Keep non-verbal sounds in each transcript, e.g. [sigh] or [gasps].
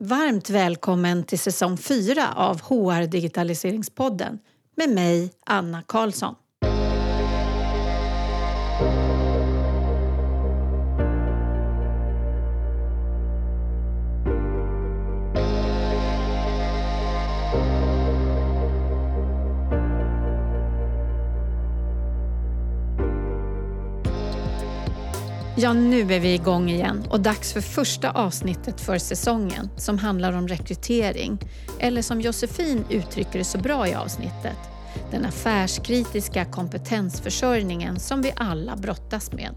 Varmt välkommen till säsong 4 av HR Digitaliseringspodden med mig, Anna Karlsson. Ja, nu är vi igång igen och dags för första avsnittet för säsongen som handlar om rekrytering. Eller som Josefin uttrycker det så bra i avsnittet, den affärskritiska kompetensförsörjningen som vi alla brottas med.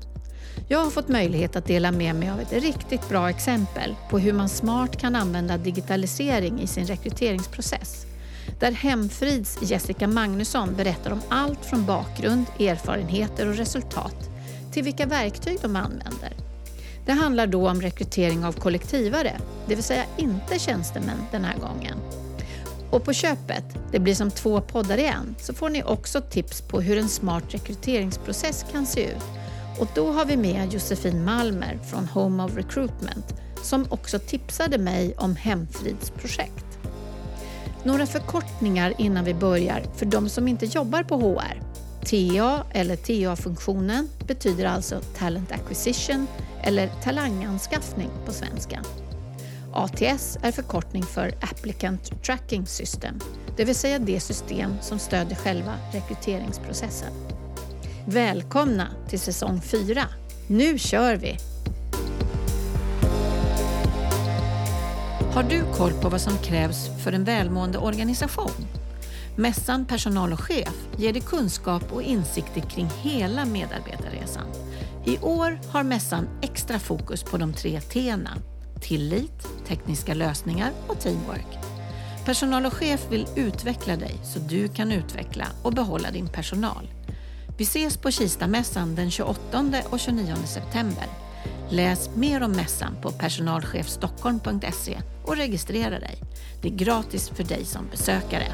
Jag har fått möjlighet att dela med mig av ett riktigt bra exempel på hur man smart kan använda digitalisering i sin rekryteringsprocess. Där Hemfrids Jessica Magnusson berättar om allt från bakgrund, erfarenheter och resultat till vilka verktyg de använder. Det handlar då om rekrytering av kollektivare, det vill säga inte tjänstemän den här gången. Och på köpet, det blir som två poddar i en, så får ni också tips på hur en smart rekryteringsprocess kan se ut. Och då har vi med Josefin Malmer från Home of Recruitment som också tipsade mig om Hemfridsprojekt. Några förkortningar innan vi börjar för de som inte jobbar på HR. TA eller TA-funktionen betyder alltså Talent Acquisition eller talanganskaffning på svenska. ATS är förkortning för Applicant Tracking System, det vill säga det system som stödjer själva rekryteringsprocessen. Välkomna till säsong 4. Nu kör vi! Har du koll på vad som krävs för en välmående organisation? Mässan Personal och chef ger dig kunskap och insikter kring hela medarbetarresan. I år har mässan extra fokus på de tre T'na. Tillit, tekniska lösningar och teamwork. Personal och chef vill utveckla dig så du kan utveckla och behålla din personal. Vi ses på Kistamässan den 28 och 29 september. Läs mer om mässan på personalchefstockholm.se och registrera dig. Det är gratis för dig som besökare.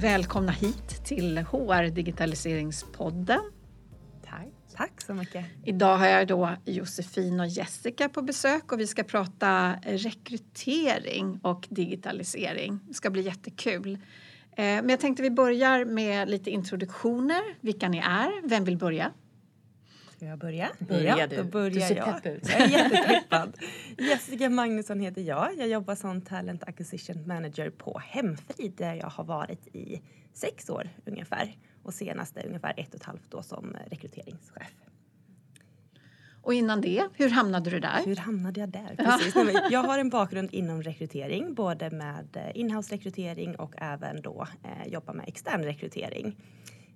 Välkomna hit till HR Digitaliseringspodden. Tack. Tack så mycket. Idag har jag då Josefin och Jessica på besök och vi ska prata rekrytering och digitalisering. Det ska bli jättekul. Eh, men jag tänkte vi börjar med lite introduktioner, vilka ni är. Vem vill börja? Ska jag börja? Börja ja, du. Då börjar du ser jag. pepp ut. Jag är jättepeppad. [laughs] Jessica Magnusson heter jag. Jag jobbar som Talent Acquisition Manager på Hemfrid där jag har varit i sex år ungefär. Och senaste ungefär ett och ett halvt år som rekryteringschef. Och innan det, hur hamnade du där? Hur hamnade jag där? [laughs] Precis. Jag har en bakgrund inom rekrytering, både med eh, inhouse-rekrytering och även då eh, jobba med extern rekrytering.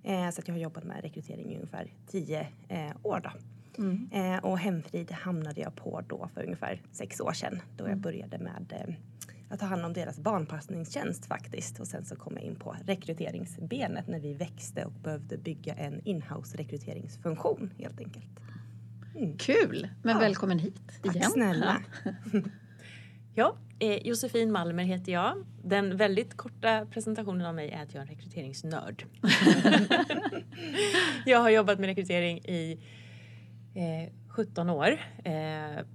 Eh, så att jag har jobbat med rekrytering i ungefär tio eh, år. Då. Mm. Eh, och Hemfrid hamnade jag på då för ungefär sex år sedan då jag började med att ta hand om deras barnpassningstjänst faktiskt. Och sen så kom jag in på rekryteringsbenet när vi växte och behövde bygga en inhouse rekryteringsfunktion helt enkelt. Mm. Kul, men Ja. välkommen hit Tack igen. snälla. [laughs] Ja, eh, Josefin Malmer heter jag. Den väldigt korta presentationen av mig är att jag är en rekryteringsnörd. [laughs] jag har jobbat med rekrytering i eh, 17 år eh,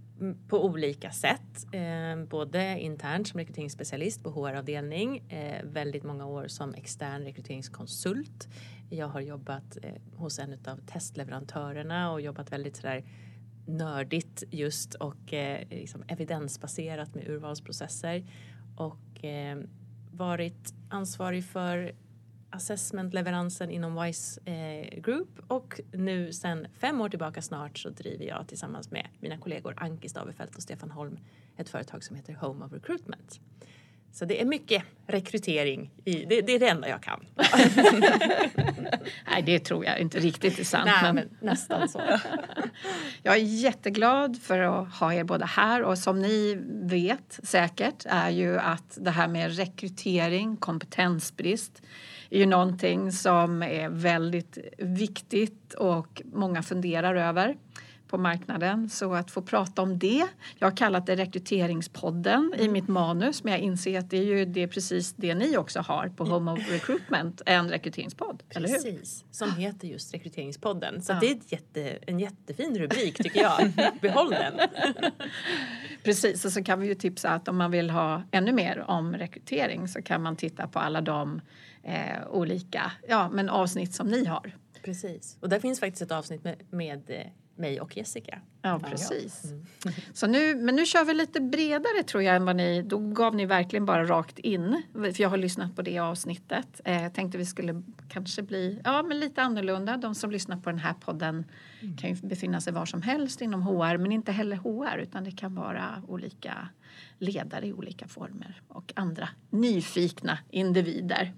på olika sätt. Eh, både internt som rekryteringsspecialist på HR-avdelning, eh, väldigt många år som extern rekryteringskonsult. Jag har jobbat eh, hos en av testleverantörerna och jobbat väldigt sådär nördigt just och eh, liksom evidensbaserat med urvalsprocesser och eh, varit ansvarig för assessmentleveransen inom WISE eh, Group och nu sedan fem år tillbaka snart så driver jag tillsammans med mina kollegor Anki Stavefelt och Stefan Holm ett företag som heter Home of Recruitment. Så det är mycket rekrytering. I, det, det är det enda jag kan. [laughs] Nej, det tror jag inte riktigt är sant. Nej, men men nästan så. [laughs] Jag är jätteglad för att ha er båda här och som ni vet säkert är ju att det här med rekrytering, kompetensbrist är ju någonting som är väldigt viktigt och många funderar över. På marknaden. Så att få prata om det. Jag har kallat det rekryteringspodden i mitt manus men jag inser att det är ju det är precis det ni också har på Home of Recruitment, en rekryteringspodd. Precis, som heter just Rekryteringspodden. Så ja. det är ett jätte, en jättefin rubrik tycker jag. [laughs] Behåll den! Precis, och så kan vi ju tipsa att om man vill ha ännu mer om rekrytering så kan man titta på alla de eh, olika ja, men avsnitt som ni har. Precis, och där finns faktiskt ett avsnitt med, med eh, mig och Jessica. Ja, precis. Mm. [laughs] Så nu, men nu kör vi lite bredare tror jag än vad ni... Då gav ni verkligen bara rakt in. För jag har lyssnat på det avsnittet. Eh, jag tänkte vi skulle kanske bli ja, men lite annorlunda. De som lyssnar på den här podden mm. kan ju befinna sig var som helst inom HR. Men inte heller HR utan det kan vara olika ledare i olika former och andra nyfikna individer.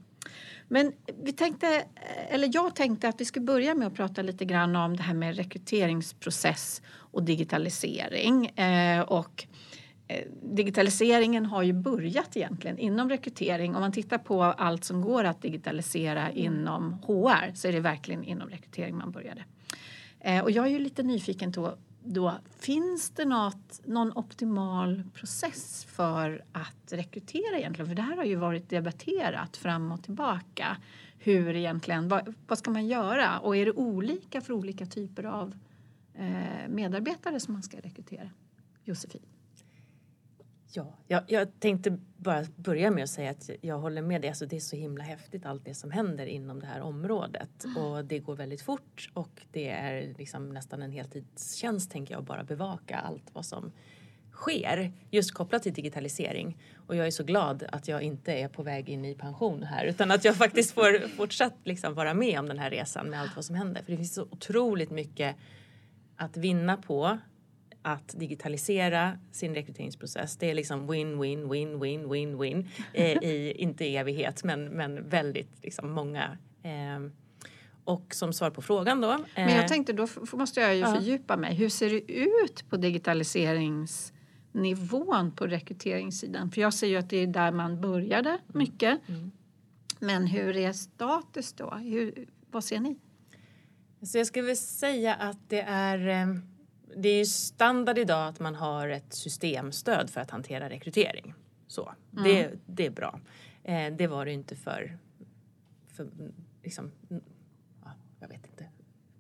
Men vi tänkte, eller jag tänkte att vi skulle börja med att prata lite grann om det här med rekryteringsprocess och digitalisering. Eh, och eh, digitaliseringen har ju börjat egentligen inom rekrytering. Om man tittar på allt som går att digitalisera inom HR så är det verkligen inom rekrytering man började. Eh, och jag är ju lite nyfiken på då, finns det något, någon optimal process för att rekrytera egentligen? För det här har ju varit debatterat fram och tillbaka. Hur egentligen, vad, vad ska man göra? Och är det olika för olika typer av eh, medarbetare som man ska rekrytera? Josefin? Ja, jag, jag, tänkte bara börja med att säga att jag håller med dig. Alltså det är så himla häftigt allt det som händer inom det här området. Mm. Och det går väldigt fort och det är liksom nästan en heltidstjänst tänker jag bara bevaka allt vad som sker just kopplat till digitalisering. Och jag är så glad att jag inte är på väg in i pension här utan att jag faktiskt [laughs] får fortsatt liksom vara med om den här resan med allt vad som händer. För det finns så otroligt mycket att vinna på att digitalisera sin rekryteringsprocess. Det är liksom win, win, win, win, win, win eh, i, [laughs] inte evighet, men, men väldigt liksom många. Eh, och som svar på frågan då. Eh, men jag tänkte då måste jag ju ja. fördjupa mig. Hur ser det ut på digitaliseringsnivån på rekryteringssidan? För jag ser ju att det är där man började mm. mycket. Mm. Men hur är status då? Hur, vad ser ni? Så jag skulle säga att det är ehm, det är ju standard idag att man har ett systemstöd för att hantera rekrytering. Så, mm. det, det är bra. Eh, det var det inte för, för liksom, ja, jag vet inte,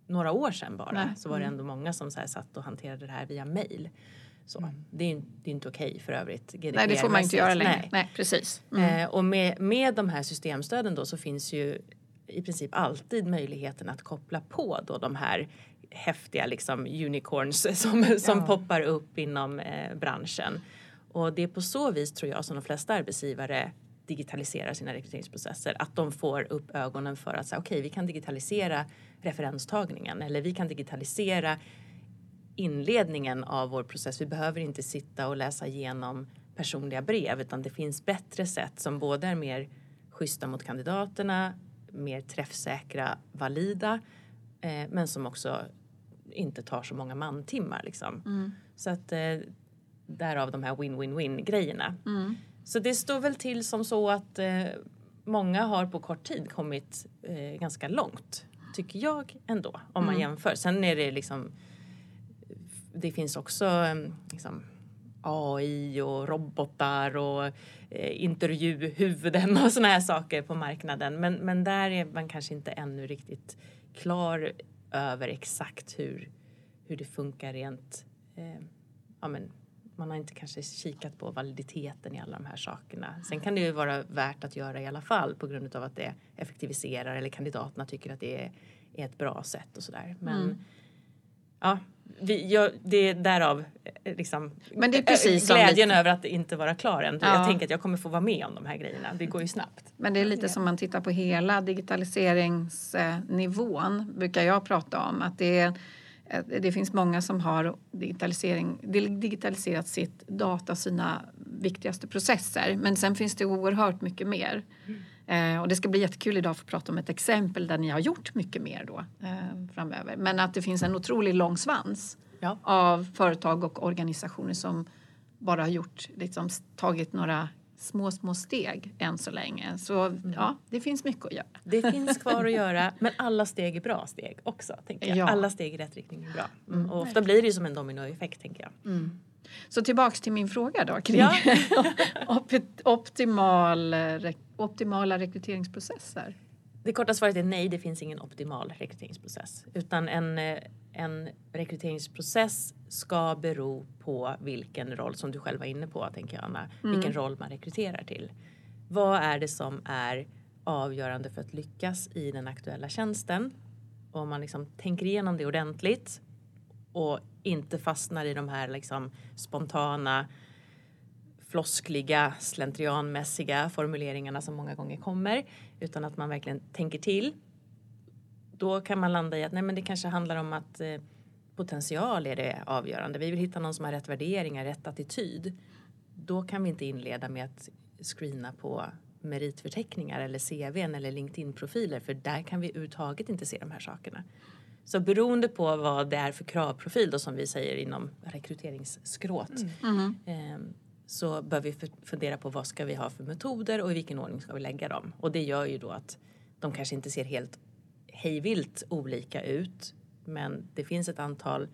några år sedan bara. Nej. Så var det mm. ändå många som så här satt och hanterade det här via mail. Så, mm. det, är, det är inte okej för övrigt. GDPR Nej, det får man inte göra längre. Nej, Nej precis. Mm. Eh, och med, med de här systemstöden då så finns ju i princip alltid möjligheten att koppla på då de här häftiga liksom unicorns [laughs] som, som ja. poppar upp inom eh, branschen. Och det är på så vis tror jag som de flesta arbetsgivare digitaliserar sina rekryteringsprocesser. Att de får upp ögonen för att säga okej, okay, vi kan digitalisera referenstagningen eller vi kan digitalisera inledningen av vår process. Vi behöver inte sitta och läsa igenom personliga brev utan det finns bättre sätt som både är mer schyssta mot kandidaterna, mer träffsäkra, valida eh, men som också inte tar så många mantimmar. Liksom. Mm. Så att eh, därav de här win-win-win grejerna. Mm. Så det står väl till som så att eh, många har på kort tid kommit eh, ganska långt. Tycker jag ändå om man mm. jämför. Sen är det liksom det finns också eh, liksom, AI och robotar och eh, intervjuhuvuden och såna här saker på marknaden. Men, men där är man kanske inte ännu riktigt klar över exakt hur, hur det funkar rent eh, ja, men, man har inte kanske kikat på validiteten i alla de här sakerna. Sen kan det ju vara värt att göra i alla fall på grund av att det effektiviserar eller kandidaterna tycker att det är, är ett bra sätt och sådär. Men mm ja, vi, jag, det är därav eh, liksom, Men det är precis glädjen över att inte vara klar än. Ja. Jag tänker att jag kommer få vara med om de här grejerna. Det går ju snabbt. Men det är lite som man tittar på hela digitaliseringsnivån brukar jag prata om. Att det, är, eh, det finns många som har digitalisering, digitaliserat sitt data, sina viktigaste processer. Men sen finns det oerhört mycket mer. Mm. Eh, och det ska bli jättekul idag att få prata om ett exempel där ni har gjort mycket mer då eh, framöver. Men att det finns en otroligt lång svans ja. av företag och organisationer som bara har gjort, liksom, tagit några små, små steg än så länge. Så mm. ja, det finns mycket att göra. Det finns kvar att [laughs] göra, men alla steg är bra steg också. Tänker jag. Ja. Alla steg i rätt riktning är bra. Mm. Och ofta blir det ju som en dominoeffekt, tänker jag. Mm. Så tillbaks till min fråga då kring ja. [laughs] optimal, optimala rekryteringsprocesser. Det korta svaret är nej, det finns ingen optimal rekryteringsprocess. Utan en, en rekryteringsprocess ska bero på vilken roll, som du själv var inne på, tänker jag Anna, mm. vilken roll man rekryterar till. Vad är det som är avgörande för att lyckas i den aktuella tjänsten? Och om man liksom tänker igenom det ordentligt och inte fastnar i de här liksom spontana floskliga, slentrianmässiga formuleringarna som många gånger kommer utan att man verkligen tänker till. Då kan man landa i att nej, men det kanske handlar om att eh, potential är det avgörande. Vi vill hitta någon som har rätt värderingar, rätt attityd. Då kan vi inte inleda med att screena på meritförteckningar eller CVn eller LinkedIn-profiler för där kan vi överhuvudtaget inte se de här sakerna. Så beroende på vad det är för kravprofil då som vi säger inom rekryteringsskrået mm. eh, så bör vi fundera på vad ska vi ha för metoder och i vilken ordning ska vi lägga dem. Och det gör ju då att de kanske inte ser helt hejvilt olika ut men det finns ett antal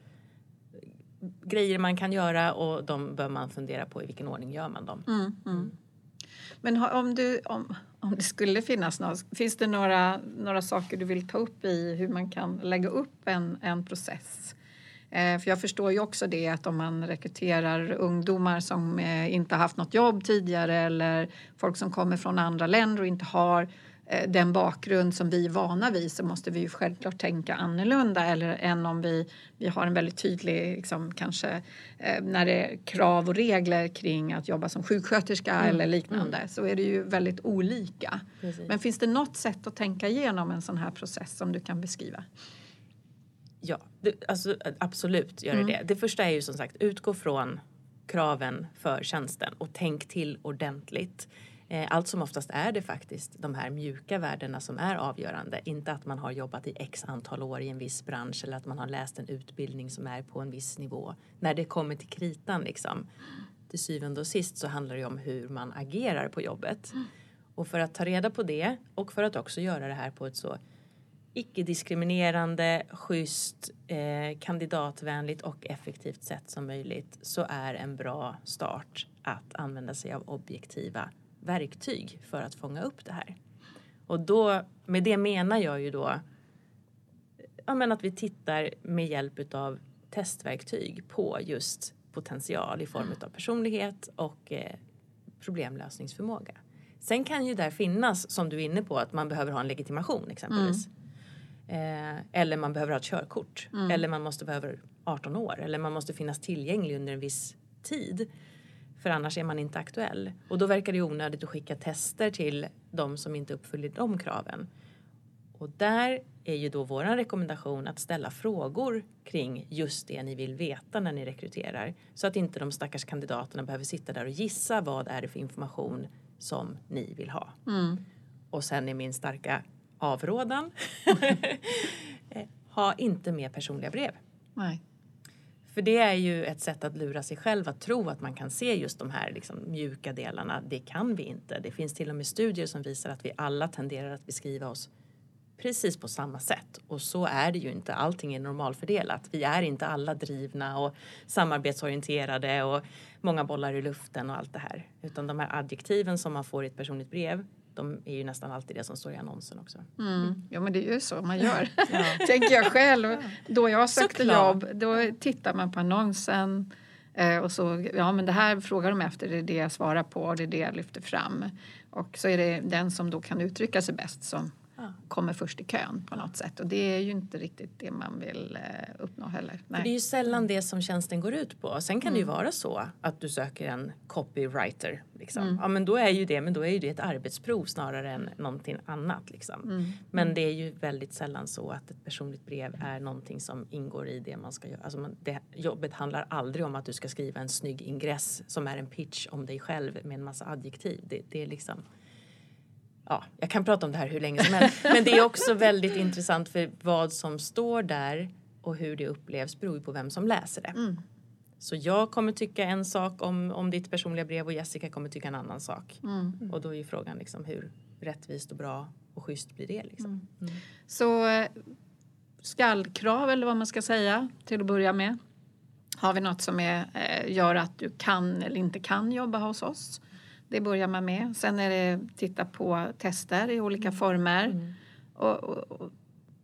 grejer man kan göra och de bör man fundera på i vilken ordning gör man dem. Mm, mm. mm. Men om, du, om, om det skulle finnas något, finns det några, några saker du vill ta upp i hur man kan lägga upp en, en process? Eh, för jag förstår ju också det att om man rekryterar ungdomar som eh, inte haft något jobb tidigare eller folk som kommer från andra länder och inte har den bakgrund som vi är vana vid så måste vi ju självklart tänka annorlunda eller än om vi, vi har en väldigt tydlig, liksom, kanske eh, när det är krav och regler kring att jobba som sjuksköterska mm. eller liknande mm. så är det ju väldigt olika. Precis. Men finns det något sätt att tänka igenom en sån här process som du kan beskriva? Ja, det, alltså, absolut gör det mm. det. Det första är ju som sagt utgå från kraven för tjänsten och tänk till ordentligt. Eh, allt som oftast är det faktiskt de här mjuka värdena som är avgörande. Inte att man har jobbat i x antal år i en viss bransch eller att man har läst en utbildning som är på en viss nivå. När det kommer till kritan liksom. Till syvende och sist så handlar det om hur man agerar på jobbet. Och för att ta reda på det och för att också göra det här på ett så icke-diskriminerande, schysst, eh, kandidatvänligt och effektivt sätt som möjligt så är en bra start att använda sig av objektiva verktyg för att fånga upp det här. Och då, med det menar jag ju då ja, men att vi tittar med hjälp av testverktyg på just potential i form av personlighet och eh, problemlösningsförmåga. Sen kan ju där finnas, som du är inne på, att man behöver ha en legitimation exempelvis. Mm. Eh, eller man behöver ha ett körkort. Mm. Eller man måste behöva 18 år. Eller man måste finnas tillgänglig under en viss tid. För annars är man inte aktuell. Och då verkar det onödigt att skicka tester till de som inte uppfyller de kraven. Och där är ju då vår rekommendation att ställa frågor kring just det ni vill veta när ni rekryterar. Så att inte de stackars kandidaterna behöver sitta där och gissa vad är det för information som ni vill ha. Mm. Och sen är min starka avrådan. [laughs] ha inte med personliga brev. Nej. För det är ju ett sätt att lura sig själv att tro att man kan se just de här liksom, mjuka delarna. Det kan vi inte. Det finns till och med studier som visar att vi alla tenderar att beskriva oss precis på samma sätt. Och så är det ju inte. Allting är normalfördelat. Vi är inte alla drivna och samarbetsorienterade och många bollar i luften och allt det här. Utan de här adjektiven som man får i ett personligt brev de är ju nästan alltid det som står i annonsen också. Mm. Ja men det är ju så man [laughs] gör, ja. tänker jag själv. Då jag sökte jobb, då tittar man på annonsen eh, och så, ja men det här frågar de efter, det är det jag svarar på och det är det jag lyfter fram. Och så är det den som då kan uttrycka sig bäst som kommer först i kön på något sätt. Och det är ju inte riktigt det man vill eh, uppnå heller. Nej. Det är ju sällan det som tjänsten går ut på. Sen kan mm. det ju mm. vara så att du söker en copywriter. Liksom. Mm. Ja men då är ju det, men då är ju det ett arbetsprov snarare än någonting annat. Liksom. Mm. Men det är ju väldigt sällan så att ett personligt brev är någonting som ingår i det man ska göra. Alltså man, det, jobbet handlar aldrig om att du ska skriva en snygg ingress som är en pitch om dig själv med en massa adjektiv. Det, det är liksom ja, jag kan prata om det här hur länge som helst. [laughs] Men det är också väldigt intressant för vad som står där och hur det upplevs beror ju på vem som läser det. Mm. Så jag kommer tycka en sak om, om ditt personliga brev och Jessica kommer tycka en annan sak. Mm. Och då är ju frågan liksom hur rättvist och bra och schysst blir det liksom. Mm. Så eh, skallkrav eller vad man ska säga till att börja med. Har vi något som är, eh, gör att du kan eller inte kan jobba hos oss? Det börjar man med. Sen är det titta på tester i olika former. Mm. Och, och, och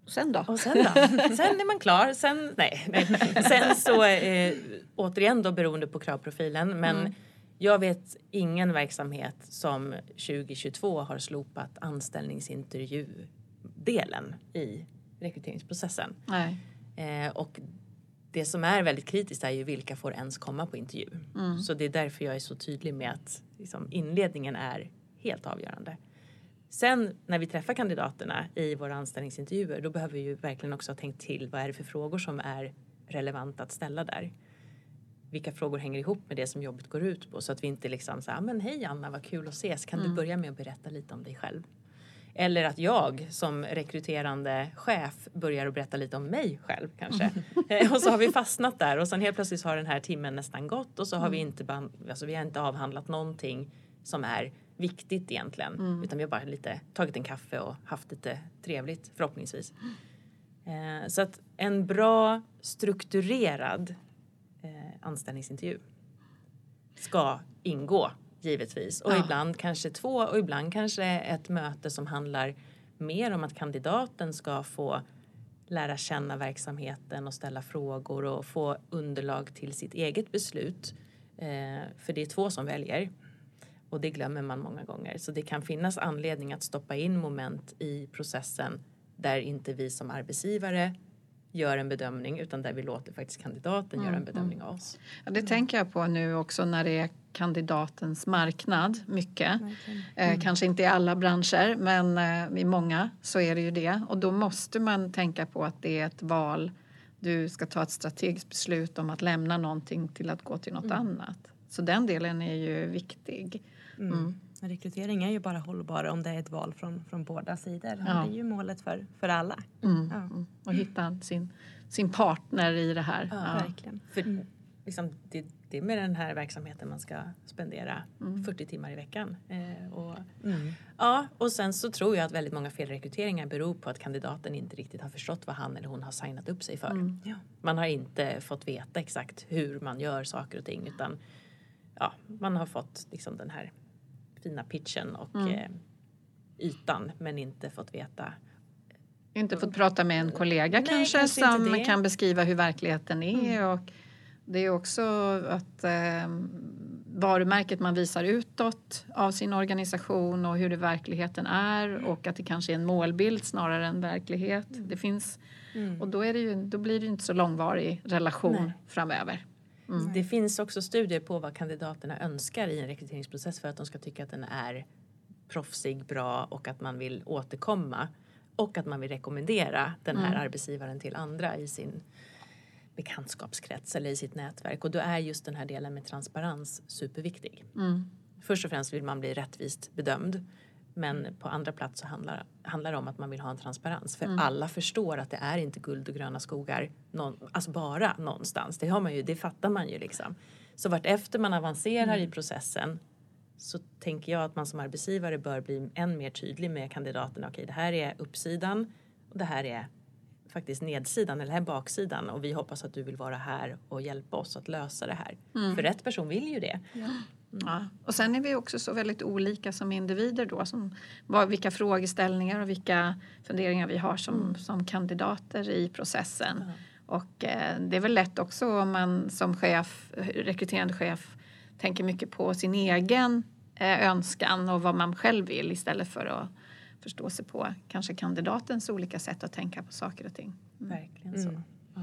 sen då? Och sen då? [laughs] Sen är man klar. Sen, nej, nej. [laughs] sen så eh, återigen då beroende på kravprofilen. Men Mm. jag vet ingen verksamhet som 2022 har slopat anställningsintervjudelen i rekryteringsprocessen. Nej. Eh, och det som är väldigt kritiskt är ju vilka får ens komma på intervju. Mm. Så det är därför jag är så tydlig med att liksom, inledningen är helt avgörande. Sen när vi träffar kandidaterna i våra anställningsintervjuer då behöver vi ju verkligen också ha tänkt till vad är det för frågor som är relevanta att ställa där. Vilka frågor hänger ihop med det som jobbet går ut på så att vi inte liksom säger men hej Anna vad kul att ses kan du börja med att berätta lite om dig själv. Eller att jag som rekryterande chef börjar att berätta lite om mig själv kanske. [laughs] Eh, och så har vi fastnat där och sen helt plötsligt har den här timmen nästan gått och så har vi inte, alltså vi har inte avhandlat någonting som är viktigt egentligen. Utan vi har bara lite tagit en kaffe och haft lite trevligt förhoppningsvis. Eh, så att en bra strukturerad eh, anställningsintervju ska ingå givetvis. Och Ja. ibland kanske två och ibland kanske ett möte som handlar mer om att kandidaten ska få lära känna verksamheten och ställa frågor och få underlag till sitt eget beslut. Eh, för det är två som väljer. Och det glömmer man många gånger. Så det kan finnas anledning att stoppa in moment i processen där inte vi som arbetsgivare gör en bedömning utan där vi låter faktiskt kandidaten göra en bedömning av oss. Ja, det tänker jag på nu också när det är kandidatens marknad mycket. Eh, kanske inte i alla branscher men eh, i många så är det ju det. Och då måste man tänka på att det är ett val. Du ska ta ett strategiskt beslut om att lämna någonting till att gå till något annat. Så den delen är ju viktig. Mm. Rekrytering är ju bara hållbar om det är ett val från, från båda sidor. Ja. Det är ju målet för, för alla. Mm. Ja. Mm. Och hitta sin, sin partner i det här. Ja. Ja. Verkligen. För liksom, det, det är med den här verksamheten man ska spendera Mm. 40 timmar i veckan. Eh, och, Mm. ja, och sen så tror jag att väldigt många felrekryteringar beror på att kandidaten inte riktigt har förstått vad han eller hon har signat upp sig för. Mm. Ja. Man har inte fått veta exakt hur man gör saker och ting utan ja, man har fått liksom den här fina pitchen och Mm. eh, ytan men inte fått veta. Inte fått prata med en kollega Nej, kanske, kanske som kan beskriva hur verkligheten är. Och det är också att eh, varumärket man visar utåt av sin organisation och hur det verkligheten är och att det kanske är en målbild snarare än verklighet. Det finns, Mm. och då, är det ju, då blir det ju inte så långvarig relation Nej. framöver. Det finns också studier på vad kandidaterna önskar i en rekryteringsprocess för att de ska tycka att den är proffsig, bra och att man vill återkomma. Och att man vill rekommendera den här Mm. arbetsgivaren till andra i sin bekantskapskrets eller i sitt nätverk. Och då är just den här delen med transparens superviktig. Mm. Först och främst vill man bli rättvist bedömd. Men på andra plats så handlar, handlar det om att man vill ha en transparens. För alla förstår att det är inte guld och gröna skogar någon, alltså bara någonstans. Det, har man ju, det fattar man ju liksom. Så vartefter man avancerar i processen så tänker jag att man som arbetsgivare bör bli än mer tydlig med kandidaterna. Okej, det här är uppsidan och det här är faktiskt nedsidan eller här är baksidan och vi hoppas att du vill vara här och hjälpa oss att lösa det här. För rätt person vill ju det. Ja. Och sen är vi också så väldigt olika som individer då. Som, vad, vilka frågeställningar och vilka funderingar vi har som, som kandidater i processen. Och eh, det är väl lätt också om man som chef, rekryterande chef tänker mycket på sin egen eh, önskan och vad man själv vill istället för att förstå sig på kanske kandidatens olika sätt att tänka på saker och ting. Verkligen så. Mm. Ja.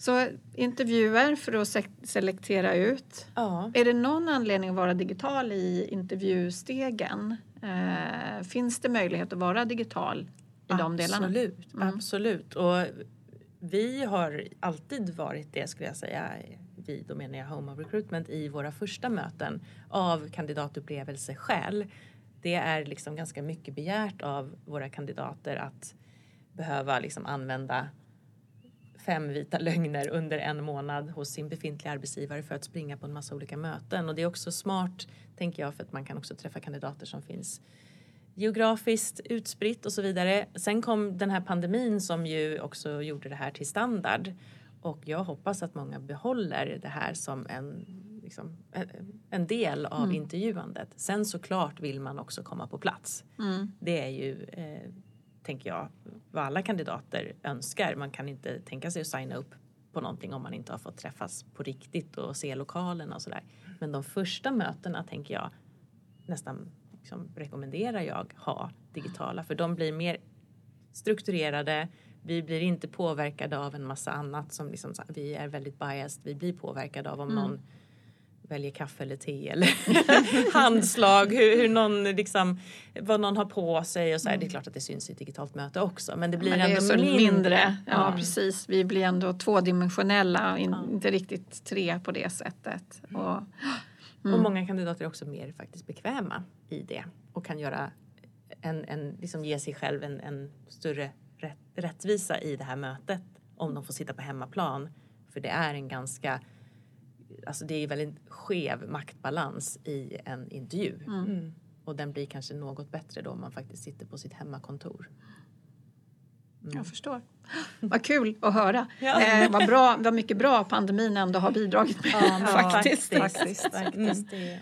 Så intervjuer för att se- selektera ut. Ja. Är det någon anledning att vara digital i intervjustegen? Eh, finns det möjlighet att vara digital i de delarna? Absolut, Mm. absolut. Och vi har alltid varit det skulle jag säga. Vi, då menar jag Home of Recruitment i våra första möten av kandidatupplevelseskäl. Det är liksom ganska mycket begärt av våra kandidater att behöva liksom använda fem vita lögner under en månad hos sin befintliga arbetsgivare för att springa på en massa olika möten. Och det är också smart, tänker jag, för att man kan också träffa kandidater som finns geografiskt utspritt och så vidare. Sen kom den här pandemin som ju också gjorde det här till standard. Och jag hoppas att många behåller det här som en, liksom, en del av mm. intervjuandet. Sen såklart vill man också komma på plats. Mm. Det är ju, eh, tänker jag, vad alla kandidater önskar. Man kan inte tänka sig att signa upp på någonting om man inte har fått träffas på riktigt och se lokalen och sådär. Men de första mötena tänker jag nästan liksom rekommenderar jag ha digitala för de blir mer strukturerade. Vi blir inte påverkade av en massa annat som liksom, vi är väldigt biased. Vi blir påverkade av om mm. någon väljer kaffe eller te eller [laughs] handslag, hur, hur någon liksom, vad någon har på sig och så här. Det är mm. klart att det syns i ett digitalt möte också men det blir men det ändå mindre. mindre. Ja mm. precis, vi blir ändå tvådimensionella, in, ja. inte riktigt tre på det sättet. Och, Mm. Och många kandidater är också mer faktiskt bekväma i det och kan göra en, en, liksom ge sig själv en, en större rätt, rättvisa i det här mötet om de får sitta på hemmaplan. För det är en ganska, alltså det är väldigt skev maktbalans i en intervju. Mm. mm. Och den blir kanske något bättre då om man faktiskt sitter på sitt hemmakontor. Mm. Jag förstår. Vad kul att höra. [laughs] Ja. Eh, vad, bra, vad mycket bra pandemin ändå har bidragit med. [laughs] Ja, [laughs] faktiskt. faktiskt. faktiskt. Mm.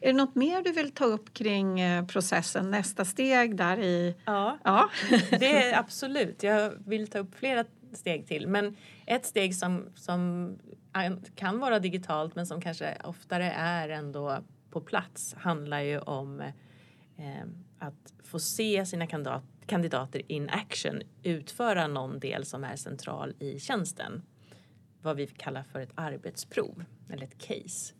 Är det något mer du vill ta upp kring eh, processen, nästa steg där i... Ja, ja. det är absolut. Jag vill ta upp flera steg till. Men ett steg som, som kan vara digitalt men som kanske oftare är ändå på plats handlar ju om eh, att få se sina kandidat, kandidater in action utföra någon del som är central i tjänsten. Vad vi kallar för ett arbetsprov eller ett case.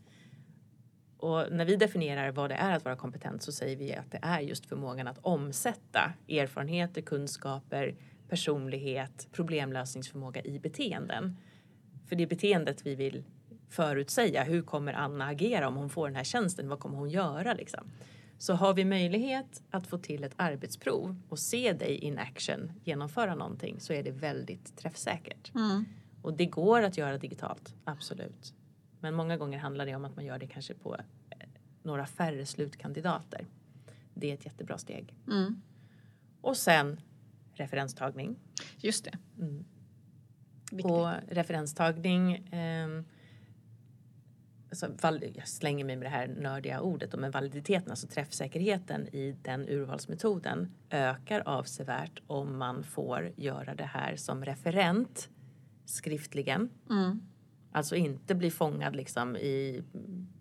Och när vi definierar vad det är att vara kompetent så säger vi att det är just förmågan att omsätta erfarenheter, kunskaper, personlighet, problemlösningsförmåga i beteenden. För det är beteendet vi vill förutsäga. Hur kommer Anna agera om hon får den här tjänsten? Vad kommer hon göra? Liksom? Så har vi möjlighet att få till ett arbetsprov och se dig in action genomföra någonting så är det väldigt träffsäkert. Mm. Och det går att göra digitalt, absolut. Men många gånger handlar det om att man gör det kanske på eh, några färre slutkandidater. Det är ett jättebra steg. Mm. Och sen referenstagning. Just det. Mm. Och referenstagning eh, alltså, jag slänger mig med det här nördiga ordet, men validiteten, alltså träffsäkerheten i den urvalsmetoden ökar avsevärt om man får göra det här som referent skriftligen. Mm. Alltså inte bli fångad liksom i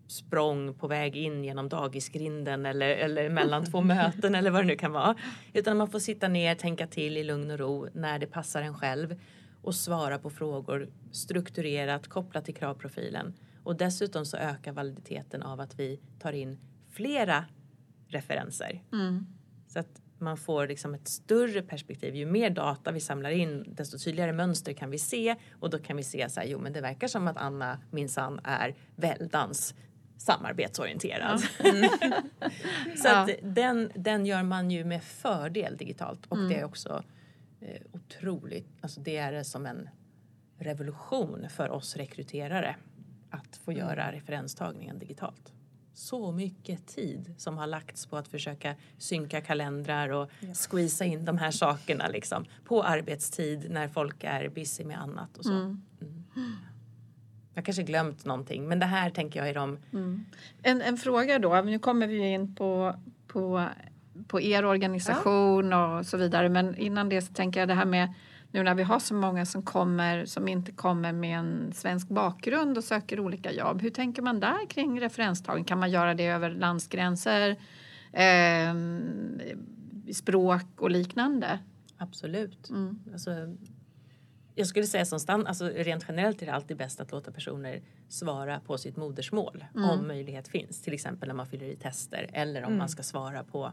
språng på väg in genom dagisgrinden eller, eller mellan två [laughs] möten eller vad det nu kan vara. Utan man får sitta ner, tänka till i lugn och ro när det passar en själv och svara på frågor strukturerat kopplat till kravprofilen. Och dessutom så ökar validiteten av att vi tar in flera referenser. Mm. Så att man får liksom ett större perspektiv. Ju mer data vi samlar in desto tydligare mönster kan vi se och då kan vi se så här, jo men det verkar som att Anna minsann är väldans samarbetsorienterad. Mm. [laughs] så att den, den gör man ju med fördel digitalt och mm. det är också otroligt, alltså det är som en revolution för oss rekryterare att få mm. göra referenstagningen digitalt. Så mycket tid som har lagts på att försöka synka kalendrar och ja. squeeza in de här sakerna liksom, på arbetstid när folk är busy med annat och så. Mm. Mm. Jag kanske glömt någonting men det här tänker jag är de... Mm. En, en fråga då, nu kommer vi in på, på, på er organisation ja. och så vidare men innan det så tänker jag det här med nu när vi har så många som kommer som inte kommer med en svensk bakgrund och söker olika jobb. Hur tänker man där kring referenstagning? Kan man göra det över landsgränser, eh, språk och liknande? Absolut. Mm. Alltså, jag skulle säga som stand, alltså rent generellt är det alltid bäst att låta personer svara på sitt modersmål mm. om möjlighet finns. Till exempel när man fyller i tester eller om mm. man ska svara på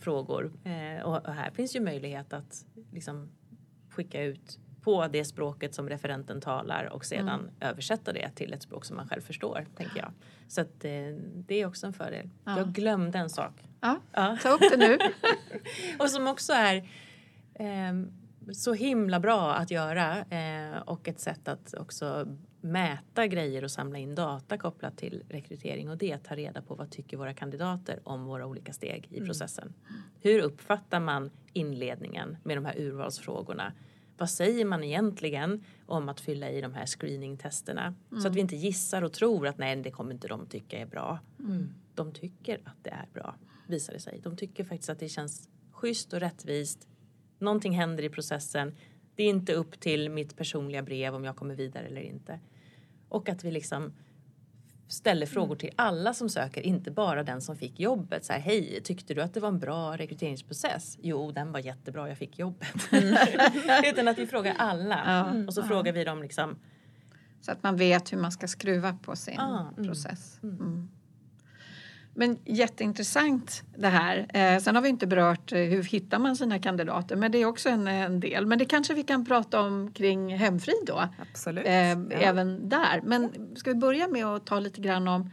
frågor. Eh, och, och, här finns ju möjlighet att liksom, skicka ut på det språket som referenten talar och sedan mm. översätta det till ett språk som man själv förstår, tänker jag. Så att, eh, det är också en fördel. Ja. Jag glömde en sak. Ja, ja. ta upp det nu. [laughs] och som också är eh, så himla bra att göra eh, och ett sätt att också mäta grejer och samla in data kopplat till rekrytering och det ta reda på vad tycker våra kandidater om våra olika steg i processen. Hur uppfattar man inledningen med de här urvalsfrågorna? Vad säger man egentligen om att fylla i de här screeningtesterna? Så att vi inte gissar och tror att nej, det kommer inte de tycka är bra. De tycker att det är bra, visar det sig. De tycker faktiskt att det känns schysst och rättvist. Någonting händer i processen. Det är inte upp till mitt personliga brev om jag kommer vidare eller inte. Och att vi liksom ställer frågor till alla som söker, inte bara den som fick jobbet. Så här, Hej, tyckte du att det var en bra rekryteringsprocess? Jo, den var jättebra, jag fick jobbet. [laughs] Utan att vi frågar alla. Ja. Och så frågar vi dem liksom, Så att man vet hur man ska skruva på sin Ah, mm, process. Men jätteintressant det här. Eh, sen har vi inte berört eh, hur hittar man sina kandidater, men det är också en, en del. Men det kanske vi kan prata om kring Hemfrid då, Absolut. eh, Ja. även där. Men ska vi börja med att ta lite grann om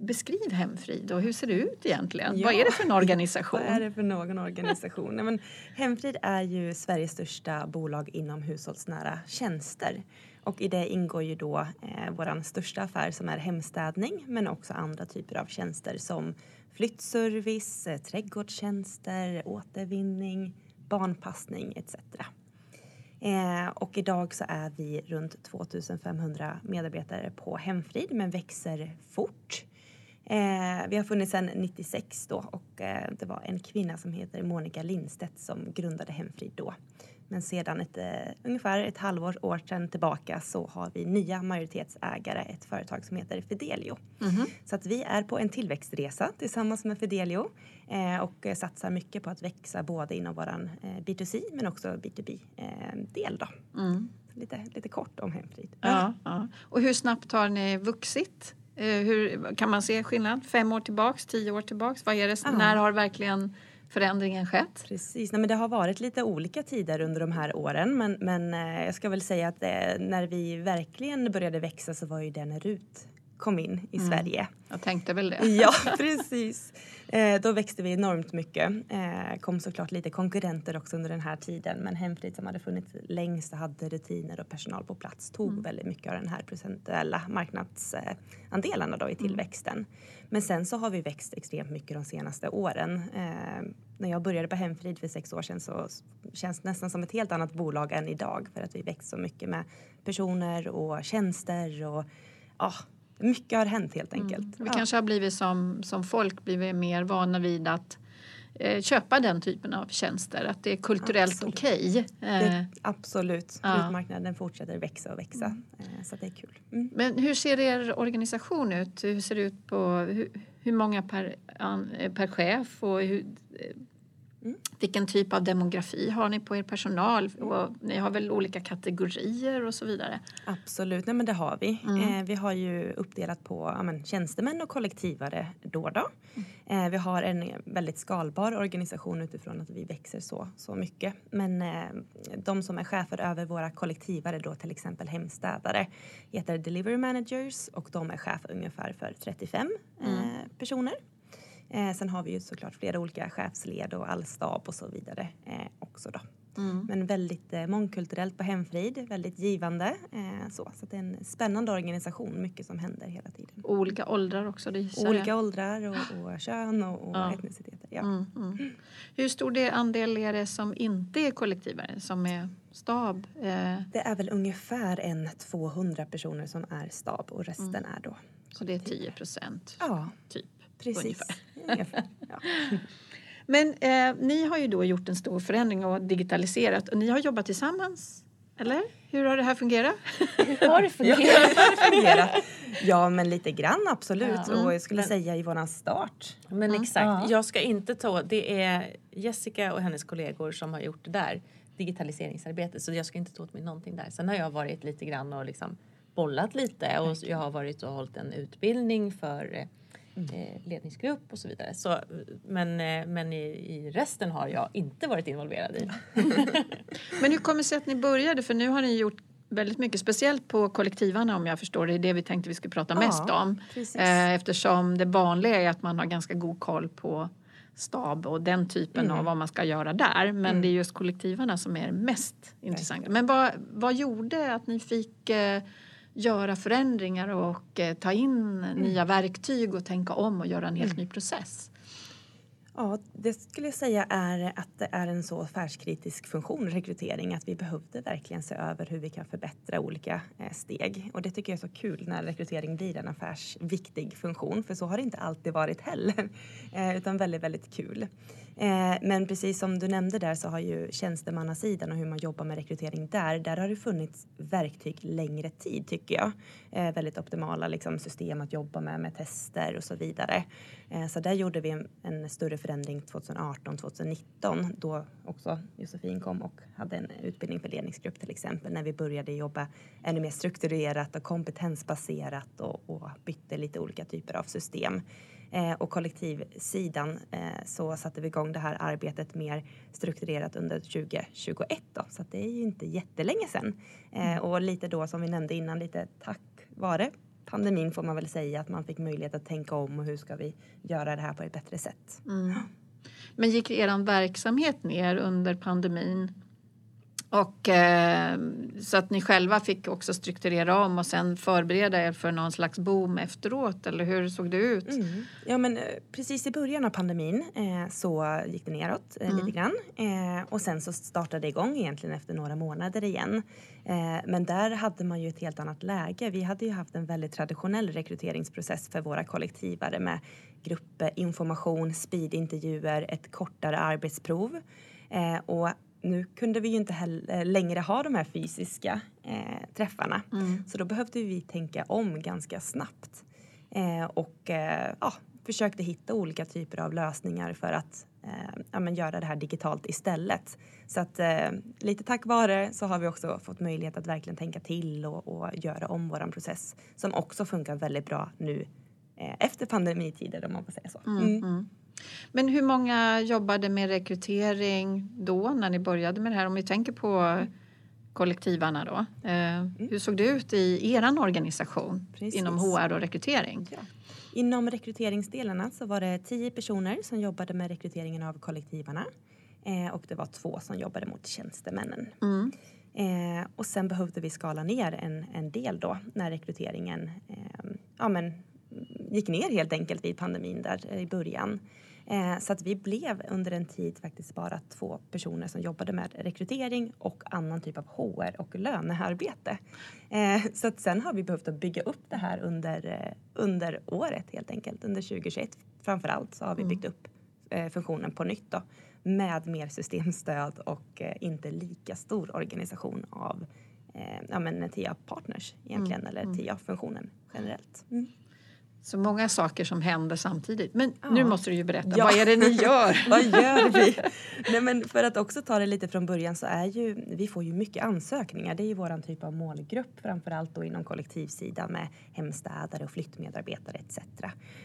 Beskriv Hemfrid och hur ser det ut egentligen? Ja. Vad är det för en [laughs] organisation? Vad är det för någon organisation? Nej, men Hemfrid är ju Sveriges största bolag inom hushållsnära tjänster. Och i det ingår ju då eh, vår största affär som är hemstädning men också andra typer av tjänster som flyttservice, eh, trädgårdstjänster, återvinning, barnpassning etc. Eh, och idag så är vi runt 2500 medarbetare på Hemfrid men växer fort. Eh, vi har funnits sedan 96 då och eh, det var en kvinna som heter Monica Lindstedt som grundade Hemfrid då. Men sedan ett, eh, ungefär ett halvår år sedan tillbaka så har vi nya majoritetsägare, ett företag som heter Fidelio. Mhm. Så att vi är på en tillväxtresa tillsammans med Fidelio eh, och eh, satsar mycket på att växa både inom våran eh, B2C men också B2B-del då. Mm. Lite, lite kort om Hemfrid. Ja, ja. Och hur snabbt har ni vuxit? Eh, hur, kan man se skillnad? Fem år tillbaks, tio år tillbaks? Vad är det, Ja. När har verkligen förändringen skett? Precis, Nej, men det har varit lite olika tider under de här åren men, men eh, jag ska väl säga att eh, när vi verkligen började växa så var ju det när RUT kom in i Sverige. Jag tänkte väl det. Ja, [laughs] precis. Eh, då växte vi enormt mycket. Eh, kom såklart lite konkurrenter också under den här tiden men Hemfrid som hade funnits längst och hade rutiner och personal på plats tog väldigt mycket av den här procentuella marknadsandelarna då i tillväxten. Men sen så har vi växt extremt mycket de senaste åren. Eh, när jag började på Hemfrid för sex år sedan så känns det nästan som ett helt annat bolag än idag för att vi växt så mycket med personer och tjänster och ja, mycket har hänt helt enkelt. Vi Ja. kanske har blivit som, som folk blivit mer vana vid att eh, köpa den typen av tjänster. Att det är kulturellt okej. Eh, Det, absolut. Ja. Flyttmarknaden fortsätter växa och växa. Eh, Så det är kul. Mm. Men hur ser er organisation ut? Hur ser det ut på hur, hur många per, eh, per chef och hur, Mm. vilken typ av demografi har ni på er personal? Och ni har väl olika kategorier och så vidare? Absolut, Nej, men det har vi. Mm. Eh, vi har ju uppdelat på ja, men, tjänstemän och kollektivare då då. Eh, vi har en väldigt skalbar organisation utifrån att vi växer så, så mycket. Men eh, de som är chefer över våra kollektivare då till exempel hemstädare heter delivery managers och de är chef ungefär för 35 eh, personer. Eh, sen har vi ju såklart flera olika chefsled och all stab och så vidare eh, också då. Men väldigt eh, mångkulturellt på Hemfrid, väldigt givande. Eh, så så det är en spännande organisation, mycket som händer hela tiden. Olika åldrar också? Gissar jag. Olika åldrar och, och [gasps] kön och, och Ja. etniciteter. Ja. Mm, mm. Hur stor del andel är det som inte är kollektivare, som är stab? Eh, Det är väl ungefär en 200 personer som är stab och resten Mm. är då så det är 10 procent, Ja, typ. Precis. Ungefär. Ungefär. Ja. [laughs] Men eh, ni har ju då gjort en stor förändring och digitaliserat. Och ni har jobbat tillsammans, eller? Hur har det här fungerat? hur har det [laughs] Ja, fungerat? det har fungerat. ja, men lite grann absolut. Ja. Och jag skulle Men- säga i våran start. Men Mm. exakt, Ja. jag ska inte ta... Det är Jessica och hennes kollegor som har gjort det där digitaliseringsarbetet så jag ska inte ta åt mig någonting där. Sen har jag varit lite grann och liksom bollat lite och jag har varit och hållit en utbildning för eh, eh, ledningsgrupp och så vidare. Så, men eh, men i, i resten har jag inte varit involverad i. [laughs] Men hur kommer det sig att ni började? För nu har ni gjort väldigt mycket, speciellt på kollektivarna om jag förstår det. Det är det vi tänkte vi skulle prata Ja, mest om. precis. Eh, eftersom det vanliga är att man har ganska god koll på stab och den typen mm. av vad man ska göra där. Men mm. det är just kollektivarna som är mest intressanta. Men vad, vad gjorde att ni fick eh, göra förändringar och eh, ta in mm. nya verktyg och tänka om och göra en helt mm. ny process? Ja, det skulle jag säga är att det är en så affärskritisk funktion, rekrytering, att vi behövde verkligen se över hur vi kan förbättra olika eh, steg. Och det tycker jag är så kul när rekrytering blir en affärsviktig funktion, för så har det inte alltid varit heller, [laughs] eh, utan väldigt, väldigt kul. Eh, men precis som du nämnde där så har ju tjänstemannasidan och hur man jobbar med rekrytering där, där har det funnits verktyg längre tid tycker jag. Eh, väldigt optimala liksom, system att jobba med, med tester och så vidare. Eh, så där gjorde vi en, en större förändring 2018-2019 då också Josefin kom och hade en utbildning för ledningsgrupp till exempel när vi började jobba ännu mer strukturerat och kompetensbaserat och, och bytte lite olika typer av system. Eh, och kollektivsidan eh, så satte vi igång det här arbetet mer strukturerat under 2021 då, så det är ju inte jättelänge sedan. Eh, och lite då som vi nämnde innan, lite tack vare pandemin får man väl säga att man fick möjlighet att tänka om och hur ska vi göra det här på ett bättre sätt. Mm. Men gick er verksamhet ner under pandemin och, eh, så att ni själva fick också strukturera om och sen förbereda er för någon slags boom efteråt eller hur såg det ut? Mm. Ja men eh, precis i början av pandemin eh, så gick det neråt eh, mm. lite grann eh, och sen så startade det igång egentligen efter några månader igen. Eh, men där hade man ju ett helt annat läge. Vi hade ju haft en väldigt traditionell rekryteringsprocess för våra kollektivare med gruppinformation, speedintervjuer, ett kortare arbetsprov. och nu kunde vi ju inte heller, eh, längre ha de här fysiska eh, träffarna. Mm. Så då behövde vi tänka om ganska snabbt. Eh, och eh, ja, försökte hitta olika typer av lösningar för att eh, ja, men göra det här digitalt istället. Så att eh, lite tack vare så har vi också fått möjlighet att verkligen tänka till och, och göra om våran process som också funkar väldigt bra nu efter pandemitider om man får säga så. Mm. Mm. Men hur många jobbade med rekrytering då när ni började med det här? Om vi tänker på kollektivarna då. Eh, mm. Hur såg det ut i er organisation Precis. inom HR och rekrytering? Ja. Inom rekryteringsdelarna så var det tio personer som jobbade med rekryteringen av kollektivarna eh, och det var två som jobbade mot tjänstemännen. Mm. Eh, och sen behövde vi skala ner en, en del då när rekryteringen eh, ja, men, gick ner helt enkelt vid pandemin där i början. Eh, så att vi blev under en tid faktiskt bara två personer som jobbade med rekrytering och annan typ av HR och lönearbete. Eh, så att sen har vi behövt att bygga upp det här under, eh, under året helt enkelt, under 2021. Framför allt så har vi mm. byggt upp funktionen på nytt då, med mer systemstöd och inte lika stor organisation av ja, TIA-partners egentligen, mm. eller mm. TIA-funktionen generellt. Mm. Så många saker som händer samtidigt. Men ja. nu måste du ju berätta, ja. vad är det ni gör? [laughs] vad gör vi? Nej, men för att också ta det lite från början så är ju, vi får ju mycket ansökningar. Det är ju våran typ av målgrupp, framförallt då inom kollektivsidan med hemstädare och flyttmedarbetare etc.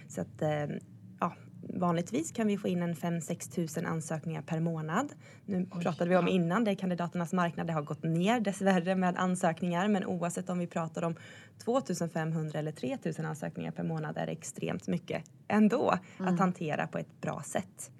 Så att eh, ja, vanligtvis kan vi få in en 5-6 tusen ansökningar per månad. Nu Oj, pratade vi om innan, det är kandidaternas marknad. Det har gått ner dessvärre med ansökningar men oavsett om vi pratar om 2500 eller 3000 ansökningar per månad är det extremt mycket ändå mm. att hantera på ett bra sätt.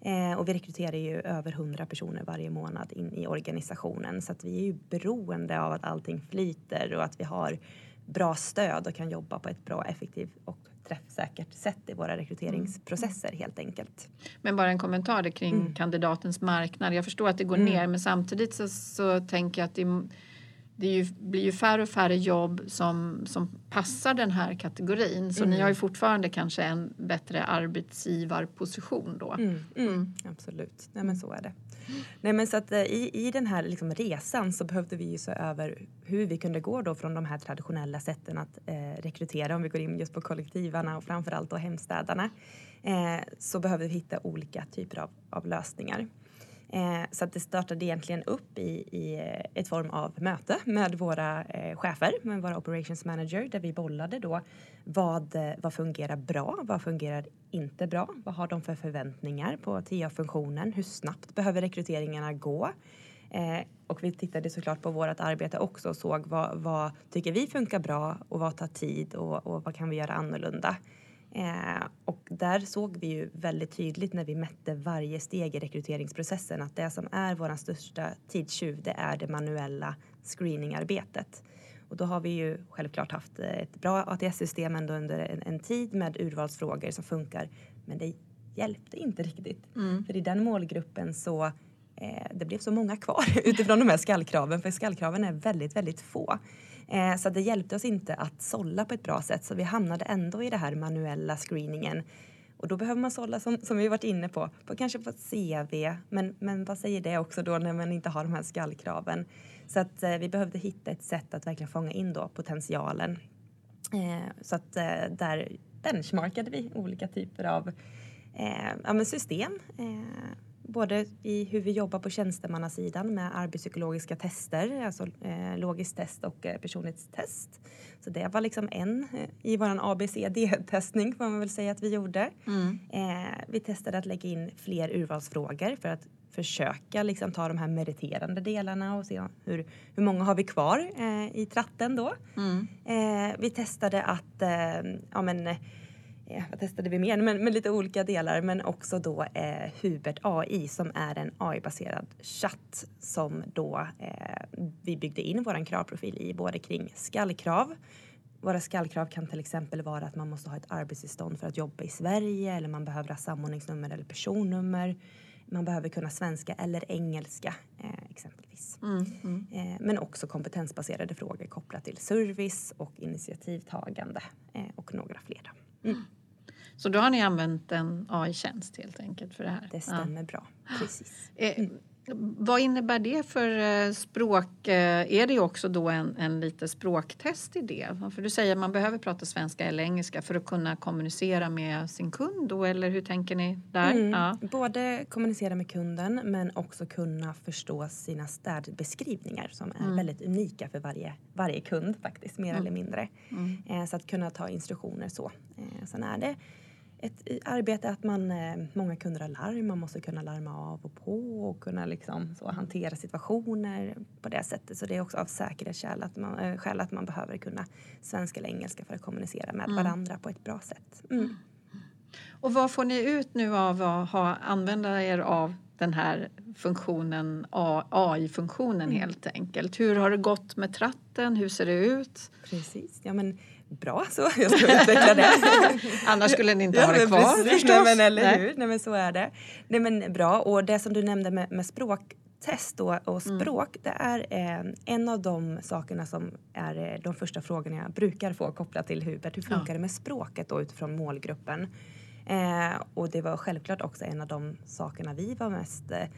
Eh, och vi rekryterar ju över 100 personer varje månad in i organisationen så att vi är ju beroende av att allting flyter och att vi har bra stöd och kan jobba på ett bra, effektivt och träffsäkert sätt i våra rekryteringsprocesser mm. helt enkelt. Men bara en kommentar kring mm. kandidatens marknad. Jag förstår att det går mm. ner men samtidigt så, så tänker jag att det, det ju, blir ju färre och färre jobb som, som passar den här kategorin. Så ni har ju mm. fortfarande kanske en bättre arbetsgivarposition då. Mm. Mm. Absolut, Nej, men så är det. Nej, men så att, eh, i, I den här liksom resan så behövde vi ju se över hur vi kunde gå då från de här traditionella sätten att eh, rekrytera, om vi går in just på kollektivarna och framförallt då hemstädarna, eh, så behöver vi hitta olika typer av, av lösningar. Eh, så att det startade egentligen upp i, i eh, ett form av möte med våra eh, chefer, med våra operations manager, där vi bollade då vad, eh, vad fungerar bra, vad fungerar inte bra, vad har de för förväntningar på TA-funktionen, hur snabbt behöver rekryteringarna gå? Eh, och vi tittade såklart på vårt arbete också och såg vad, vad tycker vi funkar bra och vad tar tid och, och vad kan vi göra annorlunda? Eh, och där såg vi ju väldigt tydligt när vi mätte varje steg i rekryteringsprocessen att det som är vår största tidstjuv det är det manuella screeningarbetet. Och då har vi ju självklart haft ett bra ATS-system ändå under en, en, tid med urvalsfrågor som funkar. Men det hjälpte inte riktigt. Mm. För i den målgruppen så eh, det blev så många kvar [laughs] utifrån de här skallkraven. För skallkraven är väldigt, väldigt få. Eh, så det hjälpte oss inte att sålla på ett bra sätt. Så vi hamnade ändå i den här manuella screeningen. Och då behöver man sålla som, som vi varit inne på, på kanske på CV. Men, men vad säger det också då när man inte har de här skallkraven? Så att eh, vi behövde hitta ett sätt att verkligen fånga in då potentialen. Eh, så att eh, där benchmarkade vi olika typer av eh, ja, system. Eh, Både i hur vi jobbar på tjänstemannasidan med arbetspsykologiska tester, alltså eh, logiskt test och eh, personlighetstest. Så det var liksom en eh, i vår ABCD-testning får man väl säga att vi gjorde. Mm. Eh, vi testade att lägga in fler urvalsfrågor för att försöka liksom ta de här meriterande delarna och se hur, hur många har vi kvar eh, i tratten då. Mm. Eh, vi testade att, eh, ja men eh, vad testade vi mer? Men, men lite olika delar men också då eh, Hubert AI som är en AI-baserad chatt som då eh, vi byggde in vår kravprofil i både kring skallkrav våra skallkrav kan till exempel vara att man måste ha ett arbetstillstånd för att jobba i Sverige eller man behöver ha samordningsnummer eller personnummer. Man behöver kunna svenska eller engelska eh, exempelvis. Mm, mm. Eh, men också kompetensbaserade frågor kopplat till service och initiativtagande eh, och några fler. Mm. Så då har ni använt en AI-tjänst helt enkelt för det här? Det stämmer ja. bra, precis. Eh, mm. Vad innebär det för eh, språk? Eh, är det också då en, en lite språktest i det? För du säger att man behöver prata svenska eller engelska för att kunna kommunicera med sin kund då, eller hur tänker ni där? Mm. Ja. Både kommunicera med kunden men också kunna förstå sina städbeskrivningar som är mm. väldigt unika för varje, varje kund faktiskt, mer mm. eller mindre. Mm. Eh, så att kunna ta instruktioner så. Sen är det ett arbete att man, eh, många kunder har larm, man måste kunna larma av och på och kunna liksom så hantera situationer på det sättet. Så det är också av säkerhetsskäl att man, äh, skäl att man behöver kunna svenska eller engelska för att kommunicera med mm. varandra på ett bra sätt. Mm. Och vad får ni ut nu av att ha, använda er av den här funktionen, AI-funktionen mm. helt enkelt? Hur har det gått med tratten? Hur ser det ut? Precis, ja men bra så. Jag ska utveckla det. [laughs] Annars skulle ni inte ha det kvar precis, förstås. Nej, men, eller Nej. hur? Nej, men så är det. Nej, men bra. Och det som du nämnde med, med språktest och, och mm. språk, mm. det är eh, en av de sakerna som är eh, de första frågorna jag brukar få kopplat till Hubert. Hur funkar ja. det med språket då utifrån målgruppen? Eh, och det var självklart också en av de sakerna vi var mest eh,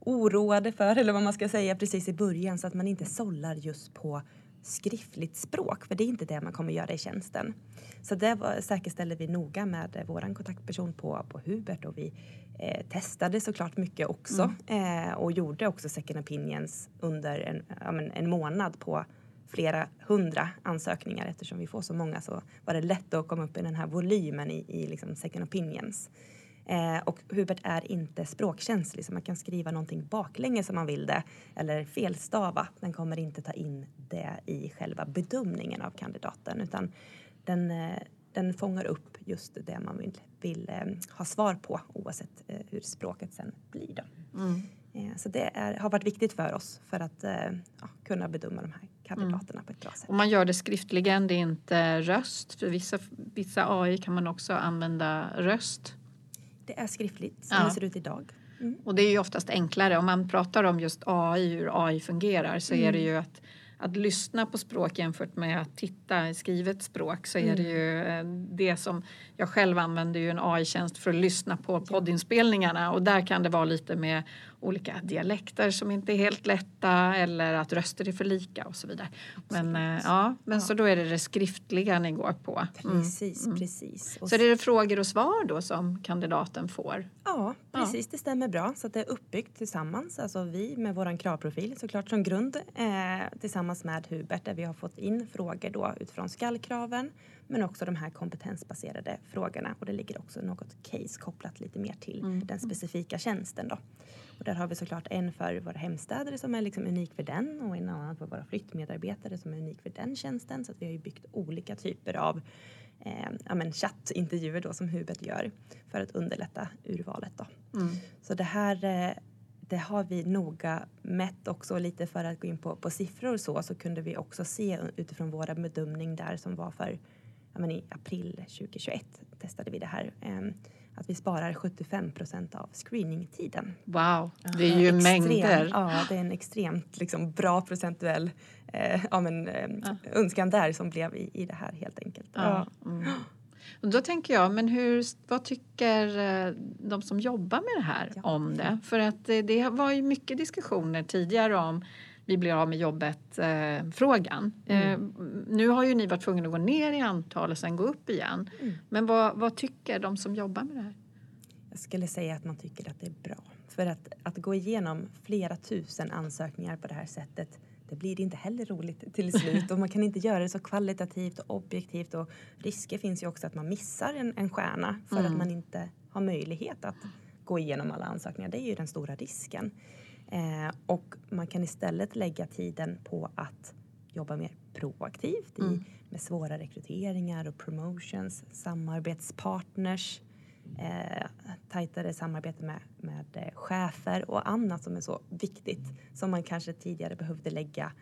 oroade för, eller vad man ska säga, precis i början så att man inte sållar just på skriftligt språk, för det är inte det man kommer göra i tjänsten. Så det var, säkerställde vi noga med vår kontaktperson på, på Hubert och vi eh, testade såklart mycket också mm. eh, och gjorde också second opinions under en, ja, en månad på flera hundra ansökningar eftersom vi får så många så var det lätt att komma upp i den här volymen i, i liksom second opinions. Eh, och Hubert är inte språkkänslig så man kan skriva någonting baklänges om man vill det eller felstava. Den kommer inte ta in det i själva bedömningen av kandidaten utan den, eh, den fångar upp just det man vill, vill eh, ha svar på oavsett eh, hur språket sen blir. Då. Mm. Eh, så det är, har varit viktigt för oss för att eh, ja, kunna bedöma de här kandidaterna mm. på ett bra sätt. Och man gör det skriftligen, det är inte röst. För vissa, vissa AI kan man också använda röst. Det är skriftligt som ja. det ser ut idag. Mm. Och det är ju oftast enklare. Om man pratar om just AI, hur AI fungerar, så mm. är det ju att att lyssna på språk jämfört med att titta i skrivet språk så är det mm. ju eh, det som jag själv använder ju en AI-tjänst för att lyssna på poddinspelningarna och där kan det vara lite med olika dialekter som inte är helt lätta eller att röster är för lika och så vidare. Men, äh, ja, men ja. så då är det det skriftliga ni går på. Mm. Precis, mm. precis. Och så är det frågor och svar då som kandidaten får? Ja, precis. Ja. Det stämmer bra. Så det är uppbyggt tillsammans. Alltså vi med vår kravprofil såklart som grund eh, tillsammans med Hubert där vi har fått in frågor då utifrån skallkraven men också de här kompetensbaserade frågorna och det ligger också något case kopplat lite mer till mm. den specifika tjänsten då. Och där har vi såklart en för våra hemstäder som är liksom unik för den och en annan för våra flyttmedarbetare som är unik för den tjänsten. Så vi har ju byggt olika typer av eh, ja, men chattintervjuer då som Hubert gör för att underlätta urvalet. Då. Mm. Så det här eh, det har vi noga mätt också lite för att gå in på, på siffror och så så kunde vi också se utifrån våra bedömning där som var för ja, men i april 2021 testade vi det här. Eh, att vi sparar 75 procent av screeningtiden. Wow, det är ju Extrem, mängder. Ja, det är en extremt liksom, bra procentuell eh, ja, men, eh, önskan där som blev i, i det här helt enkelt. Ja. Mm. Och då tänker jag, men hur, vad tycker eh, de som jobbar med det här Ja. om det? För att det, det var ju mycket diskussioner tidigare om vi blir av med jobbet-frågan. Mm. Eh, nu har ju ni varit tvungna att gå ner i antal och sen gå upp igen. Mm. Men vad, vad tycker de som jobbar med det här? Jag skulle säga att man tycker att det är bra. För att, att gå igenom flera tusen ansökningar på det här sättet det blir inte heller roligt till slut [laughs] och man kan inte göra det så kvalitativt och objektivt och risker finns ju också att man missar en, en stjärna för Mm. att man inte har möjlighet att gå igenom alla ansökningar. Det är ju den stora risken. Eh, och man kan istället lägga tiden på att jobba mer proaktivt i, Mm. med svåra rekryteringar och promotions, samarbetspartners, eh, tajtare samarbete med, med eh, chefer och annat som är så viktigt som man kanske tidigare behövde lägga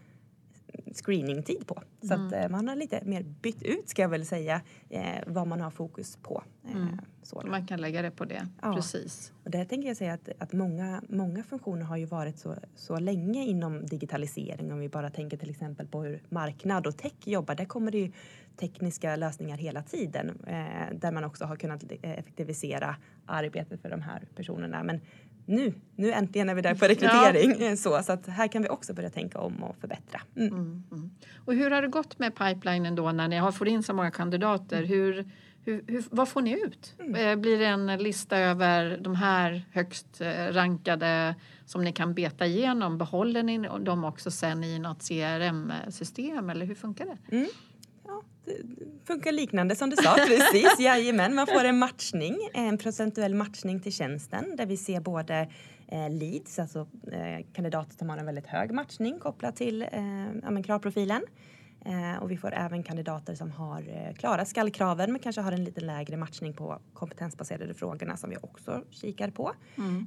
screeningtid på. Så att eh, man har lite mer bytt ut ska jag väl säga eh, vad man har fokus på. Eh, Mm. Man kan lägga det på det, Ja. precis. Och där tänker jag säga att, att många, många funktioner har ju varit så, så länge inom digitalisering. Om vi bara tänker till exempel på hur marknad och tech jobbar. Där kommer det ju tekniska lösningar hela tiden. Eh, där man också har kunnat effektivisera arbetet för de här personerna. Men nu, nu äntligen är vi där på rekrytering. eh, [laughs] Så, så att här kan vi också börja tänka om och förbättra. Mm. Mm, mm. Och hur har det gått med pipelinen då när ni har fått in så många kandidater? Hur, hur, hur, vad får ni ut? Eh, Blir det en lista över de här högst eh, rankade som ni kan beta igenom? Behåller ni dem också sen i något CRM-system eller hur funkar det? Funkar liknande som du sa. Precis, [laughs] jajamän. Man får en matchning, en procentuell matchning till tjänsten där vi ser både eh, leads, alltså eh, kandidater som har en väldigt hög matchning kopplat till eh, ja, kravprofilen. Eh, och vi får även kandidater som har eh, klarat skallkraven men kanske har en lite lägre matchning på kompetensbaserade frågorna som vi också kikar på.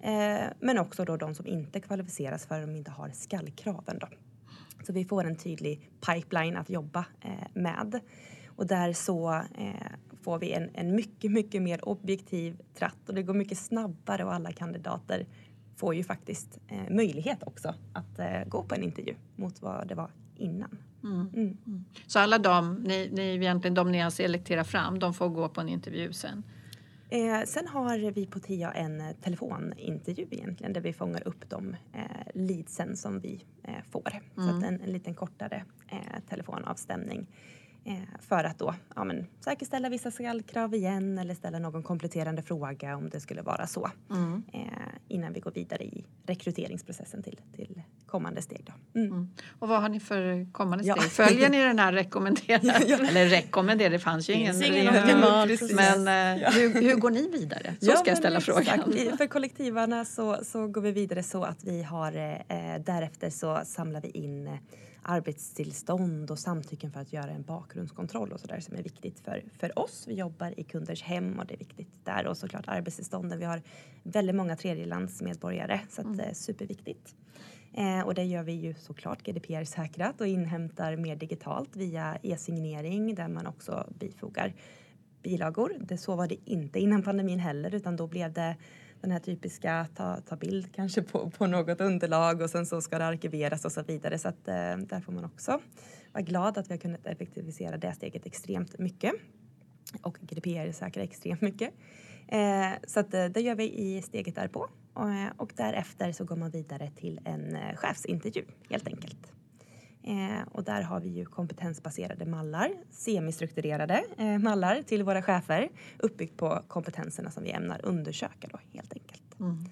Eh, men också då de som inte kvalificeras för de inte har skallkraven. Då. Så vi får en tydlig pipeline att jobba eh, med. Och där så eh, får vi en, en mycket, mycket mer objektiv tratt och det går mycket snabbare och alla kandidater får ju faktiskt eh, möjlighet också att eh, gå på en intervju mot vad det var innan. Mm. Mm. Så alla de, ni, ni, egentligen de ni har selekterat fram, de får gå på en intervju sen? Eh, sen har vi på TIA en eh, telefonintervju egentligen där vi fångar upp de eh, leadsen som vi eh, får. Så Mm. att en, en liten kortare eh, telefonavstämning för att då ja, men, säkerställa vissa skallkrav igen eller ställa någon kompletterande fråga om det skulle vara så Mm. eh, innan vi går vidare i rekryteringsprocessen till, till kommande steg. Då. Mm. Mm. Och vad har ni för kommande Ja. steg? Följer ni den här rekommenderade? [laughs] Eller rekommenderade, det fanns ju ingen. ingen. Men eh, hur, hur går ni vidare? Så Ja, ska jag ställa frågan. I- För kollektivarna så, så går vi vidare så att vi har eh, därefter så samlar vi in eh, arbetstillstånd och samtycken för att göra en bakgrundskontroll och så där som är viktigt för, för oss. Vi jobbar i kunders hem och det är viktigt där och såklart arbetstillstånden. Vi har väldigt många tredjelandsmedborgare så att det är superviktigt. Eh, och det gör vi ju såklart GDPR-säkrat och inhämtar mer digitalt via e-signering där man också bifogar bilagor. Det, så var det inte innan pandemin heller utan då blev det den här typiska ta, ta bild kanske på, på något underlag och sen så ska det arkiveras och så vidare. Så att eh, där får man också vara glad att vi har kunnat effektivisera det steget extremt mycket. Och GDPR säkra extremt mycket. Eh, så att eh, det gör vi i steget därpå. Och, eh, och därefter så går man vidare till en eh, chefsintervju helt enkelt. Eh, och där har vi ju kompetensbaserade mallar, semistrukturerade eh, mallar till våra chefer uppbyggt på kompetenserna som vi ämnar undersöka då helt enkelt. Mm.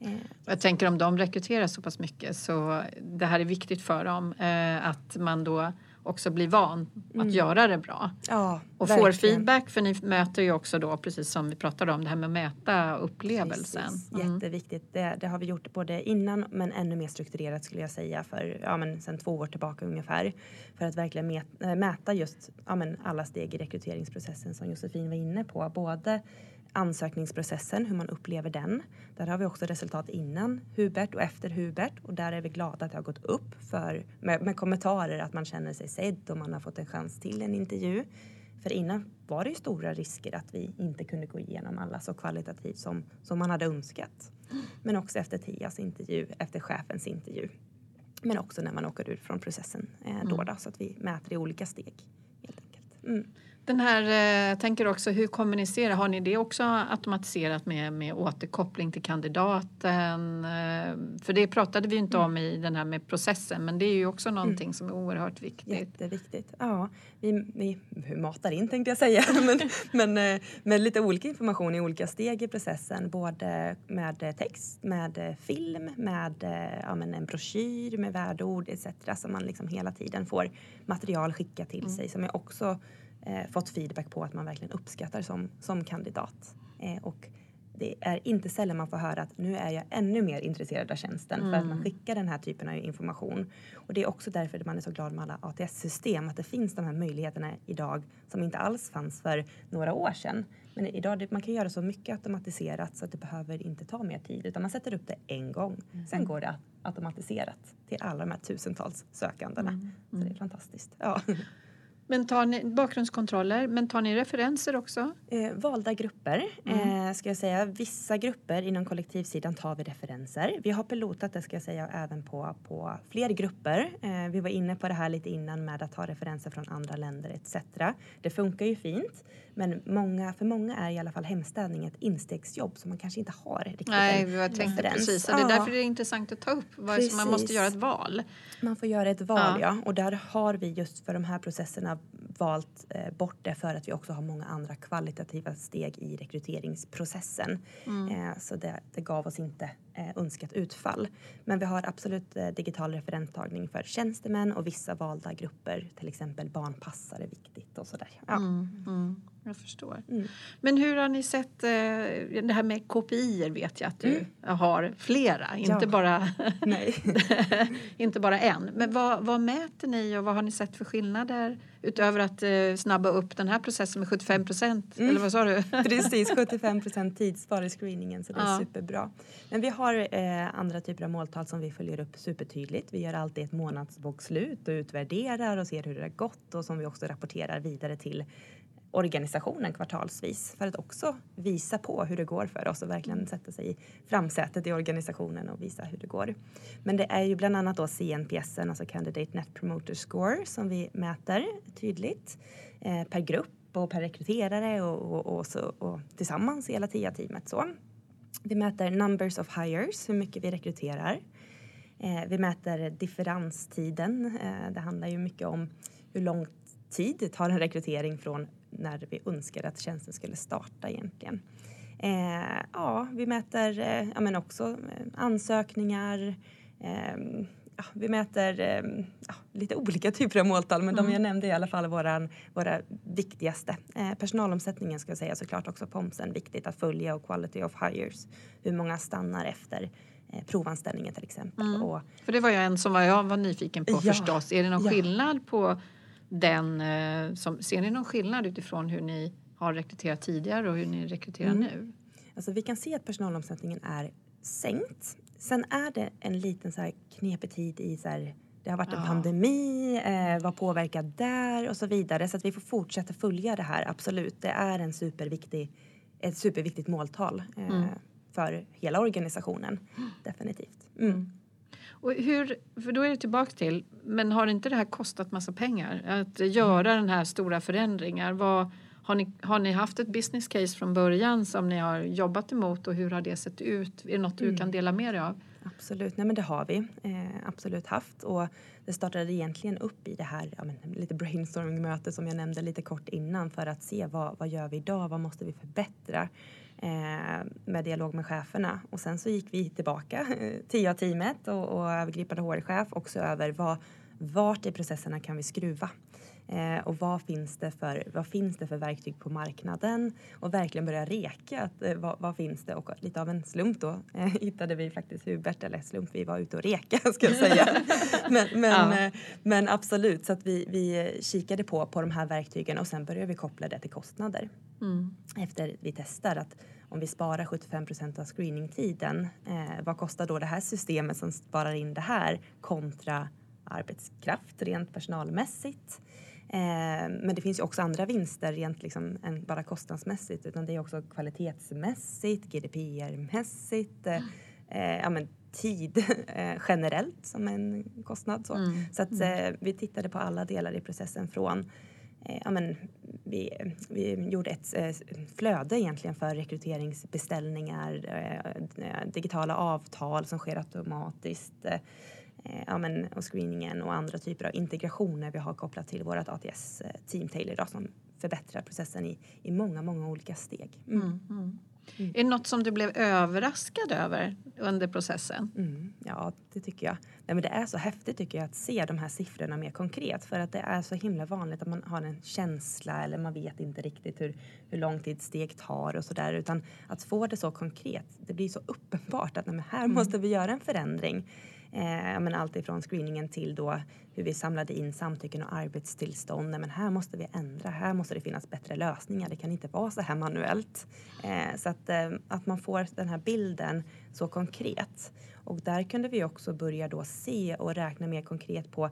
Eh, Jag tänker om de rekryterar så pass mycket så det här är viktigt för dem eh, att man då också blir van Mm. att göra det bra. Ja, Och får verkligen. feedback för ni möter ju också då precis som vi pratade om det här med att mäta upplevelsen. Precis, Mm. Jätteviktigt. Det, det har vi gjort både innan men ännu mer strukturerat skulle jag säga för ja, men sen två år tillbaka ungefär. För att verkligen äh, mäta just ja, men alla steg i rekryteringsprocessen som Josefin var inne på. Både ansökningsprocessen, hur man upplever den. Där har vi också resultat innan Hubert och efter Hubert och där är vi glada att det har gått upp för, med, med kommentarer att man känner sig sedd och man har fått en chans till en intervju. För innan var det ju stora risker att vi inte kunde gå igenom alla så kvalitativt som, som man hade önskat. Men också efter Tias intervju, efter chefens intervju. Men också när man åker ut från processen eh, då, då, så att vi mäter i olika steg. Helt enkelt. Mm. Den här, eh, jag tänker också hur kommunicerar, har ni det också automatiserat med, med återkoppling till kandidaten? Eh, För det pratade vi inte om i den här med processen men det är ju också någonting som är oerhört viktigt. Jätteviktigt. Ja, vi, vi, matar in tänkte jag säga, [laughs] men, men eh, med lite olika information i olika steg i processen. Både med text, med film, med eh, ja, men en broschyr med värdeord etc. Så man liksom hela tiden får material skickat till sig som jag också eh, fått feedback på att man verkligen uppskattar som, som kandidat. Eh, och det är inte sällan man får höra att nu är jag ännu mer intresserad av tjänsten för att man skickar den här typen av information. Och det är också därför man är så glad med alla ATS-system, att det finns de här möjligheterna idag som inte alls fanns för några år sedan. Men idag man kan göra så mycket automatiserat så att det behöver inte ta mer tid utan man sätter upp det en gång. Sen går det automatiserat till alla de här tusentals sökandena. Så det är fantastiskt. [laughs] Ja. Men tar ni bakgrundskontroller, men tar ni referenser också? Eh, valda grupper, eh, ska jag säga. Vissa grupper inom kollektivsidan tar vi referenser. Vi har pilotat det ska jag säga även på, på fler grupper. Eh, vi var inne på det här lite innan med att ta referenser från andra länder etc. Det funkar ju fint. Men många, för många är i alla fall hemstädning ett instegsjobb som man kanske inte har riktigt Nej, jag tänkte referens. precis. Och det är därför det är intressant att ta upp. Vad som Man måste göra ett val. Man får göra ett val, Ja. ja. Och där har vi just för de här processerna valt eh, bort det för att vi också har många andra kvalitativa steg i rekryteringsprocessen. Eh, så det, det gav oss inte eh, önskat utfall. Men vi har absolut digital referenstagning för tjänstemän och vissa valda grupper, till exempel barnpassare, viktigt och sådär. Ja. Mm, jag förstår. Mm. Men hur har ni sett eh, det här med KPI vet jag att du har flera, inte, Ja. bara, [laughs] [laughs] inte bara en. Men vad, vad mäter ni och vad har ni sett för skillnader utöver att eh, snabba upp den här processen med 75 procent? Eller vad sa du? [laughs] Precis, 75 procent tidsspar i screeningen så det är Ja. superbra. Men vi har eh, andra typer av måltal som vi följer upp supertydligt. Vi gör alltid ett månadsbokslut och utvärderar och ser hur det har gått och som vi också rapporterar vidare till organisationen kvartalsvis för att också visa på hur det går för oss och verkligen sätta sig i framsätet i organisationen och visa hur det går. Men det är ju bland annat då CNPS, alltså Candidate Net Promoter Score, som vi mäter tydligt eh, per grupp och per rekryterare och, och, och, så, och tillsammans i hela TIA-teamet. Så. Vi mäter numbers of hires, hur mycket vi rekryterar. Eh, vi mäter differenstiden. Eh, det handlar ju mycket om hur lång tid tar en rekrytering från när vi önskar att tjänsten skulle starta egentligen. Eh, ja, vi mäter eh, ja, men också eh, ansökningar. Eh, ja, vi mäter eh, ja, lite olika [laughs] typer av måltal men de jag nämnde är i alla fall våran, våra viktigaste. Eh, personalomsättningen ska jag säga såklart också POMSen viktigt att följa och quality of hires. Hur många stannar efter eh, provanställningen till exempel. Och, För det var ju en som jag var nyfiken på Ja. förstås. Är det någon Ja. skillnad på den? eh, Som, ser ni någon skillnad utifrån hur ni har rekryterat tidigare och hur ni rekryterar Mm. nu? Alltså vi kan se att personalomsättningen är sänkt. Sen är det en liten så här knepig tid i så här, det har varit en Ja. pandemi, eh, vad påverkar där och så vidare. Så att vi får fortsätta följa det här, absolut. Det är en superviktig, ett superviktigt måltal eh, Mm. för hela organisationen. Definitivt. Mm. Och hur, för då är det tillbaka till, men har inte det här kostat massa pengar? Att göra den här stora förändringar. Vad, har, ni, har ni haft ett business case från början som ni har jobbat emot och hur har det sett ut? Är det något du kan dela med dig av? Absolut, nej men det har vi eh, absolut haft och det startade egentligen upp i det här ja, men, lite brainstorming-möte som jag nämnde lite kort innan för att se vad, vad gör vi idag, vad måste vi förbättra med dialog med cheferna och sen så gick vi tillbaka, eh, TIA-teamet och, och övergripande HR-chef också över vad, vart i processerna kan vi skruva? Eh, och vad finns, det för, vad finns det för verktyg på marknaden? Och verkligen börja reka. Att, eh, vad, vad, finns det? Och lite av en slump då eh, hittade vi faktiskt Hubert, eller slump, vi var ute och reka [laughs] ska jag säga. men, men, ja. Eh, men, absolut, så att vi, vi kikade på, på de här verktygen och sen började vi koppla det till kostnader. Mm. Efter vi testar att om vi sparar 75 procent av screeningtiden, eh, vad kostar då det här systemet som sparar in det här kontra arbetskraft rent personalmässigt? Eh, men det finns ju också andra vinster rent liksom än bara kostnadsmässigt utan det är också kvalitetsmässigt, GDPR-mässigt, eh, eh, ja, men tid [laughs] eh, generellt som en kostnad. Så, mm. så att mm. Eh, vi tittade på alla delar i processen från Eh, ja, men vi, vi gjorde ett eh, flöde egentligen för rekryteringsbeställningar, eh, digitala avtal som sker automatiskt ja, men, och screeningen och andra typer av integrationer vi har kopplat till vårt ATS-team Taylor idag som förbättrar processen i, i många, många olika steg. Mm. Mm, mm. Mm. Är det något som du blev överraskad över under processen? Mm, ja, det tycker jag. Nej, men det är så häftigt tycker jag att se de här siffrorna mer konkret för att det är så himla vanligt att man har en känsla eller man vet inte riktigt hur, hur lång tid steg tar och sådär utan att få det så konkret, det blir så uppenbart att nej, här mm. måste vi göra en förändring. Eh, men allt ifrån screeningen till då hur vi samlade in samtycken och arbetstillstånd. Men här måste vi ändra, här måste det finnas bättre lösningar. Det kan inte vara så här manuellt. Eh, så att, eh, att man får den här bilden så konkret. Och där kunde vi också börja då se och räkna mer konkret på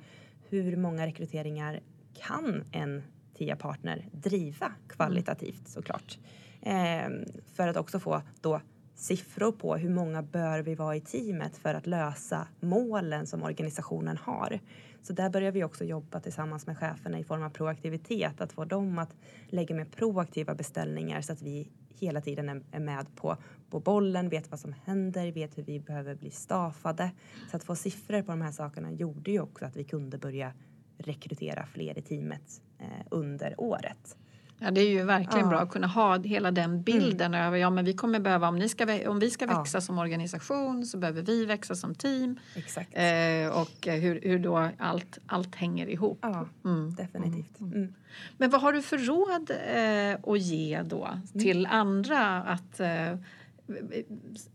hur många rekryteringar kan en TIA-partner driva kvalitativt såklart. Eh, för att också få då siffror på hur många bör vi vara i teamet för att lösa målen som organisationen har. Så där börjar vi också jobba tillsammans med cheferna i form av proaktivitet, att få dem att lägga med proaktiva beställningar så att vi hela tiden är med på, på bollen, vet vad som händer, vet hur vi behöver bli stafade. Så att få siffror på de här sakerna gjorde ju också att vi kunde börja rekrytera fler i teamet eh, under året. Ja, det är ju verkligen ja. bra att kunna ha hela den bilden mm. över ja, men vi kommer behöva, om, ni ska, om vi ska växa ja. som organisation så behöver vi växa som team. Exakt. Eh, och hur, hur då allt, allt hänger ihop. Ja, mm. definitivt. Mm. mm. Men vad har du för råd eh, att ge då mm. till andra att, eh,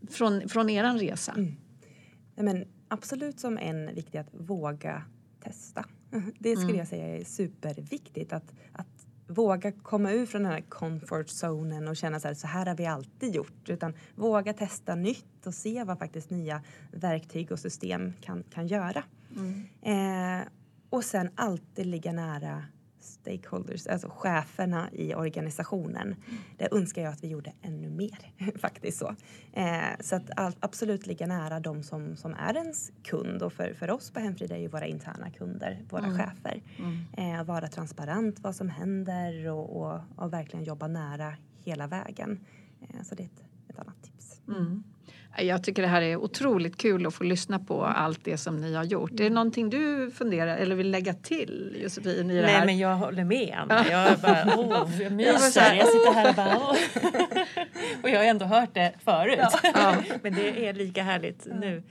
från, från er resa? Mm. Nej, men absolut som en viktig att våga testa. [laughs] Det skulle jag säga är superviktigt. Att, att våga komma ur från den här comfort zonen och känna så här, så här har vi alltid gjort. Utan våga testa nytt och se vad faktiskt nya verktyg och system kan, kan göra. Mm. Eh, och sen alltid ligga nära stakeholders, alltså cheferna i organisationen. Det önskar jag att vi gjorde ännu mer [laughs] faktiskt så. Eh, så att absolut ligga nära de som, som är ens kund och för, för oss på Hemfrid är ju våra interna kunder, våra mm. chefer. Mm. Eh, vara transparent vad som händer och, och, och verkligen jobba nära hela vägen. Eh, så det är ett, ett annat tips. Mm. Jag tycker det här är otroligt kul att få lyssna på allt det som ni har gjort. Är det någonting du funderar eller vill lägga till Josefin? I det Nej här? men jag håller med Anna. [laughs] Jag, bara, oh, jag myser. Jag sitter här och bara oh. [laughs] Och jag har ändå hört det förut. Ja. [laughs] men det är lika härligt nu.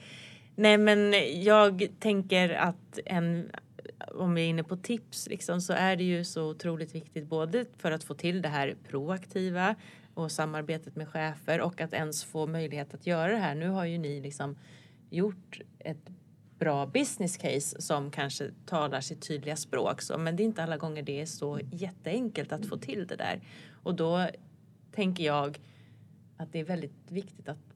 Nej men jag tänker att en om vi är inne på tips liksom, så är det ju så otroligt viktigt både för att få till det här proaktiva och samarbetet med chefer och att ens få möjlighet att göra det här. Nu har ju ni liksom gjort ett bra business case som kanske talar sitt tydliga språk. Så, men det är inte alla gånger det är så jätteenkelt att få till det där. Och då tänker jag att det är väldigt viktigt att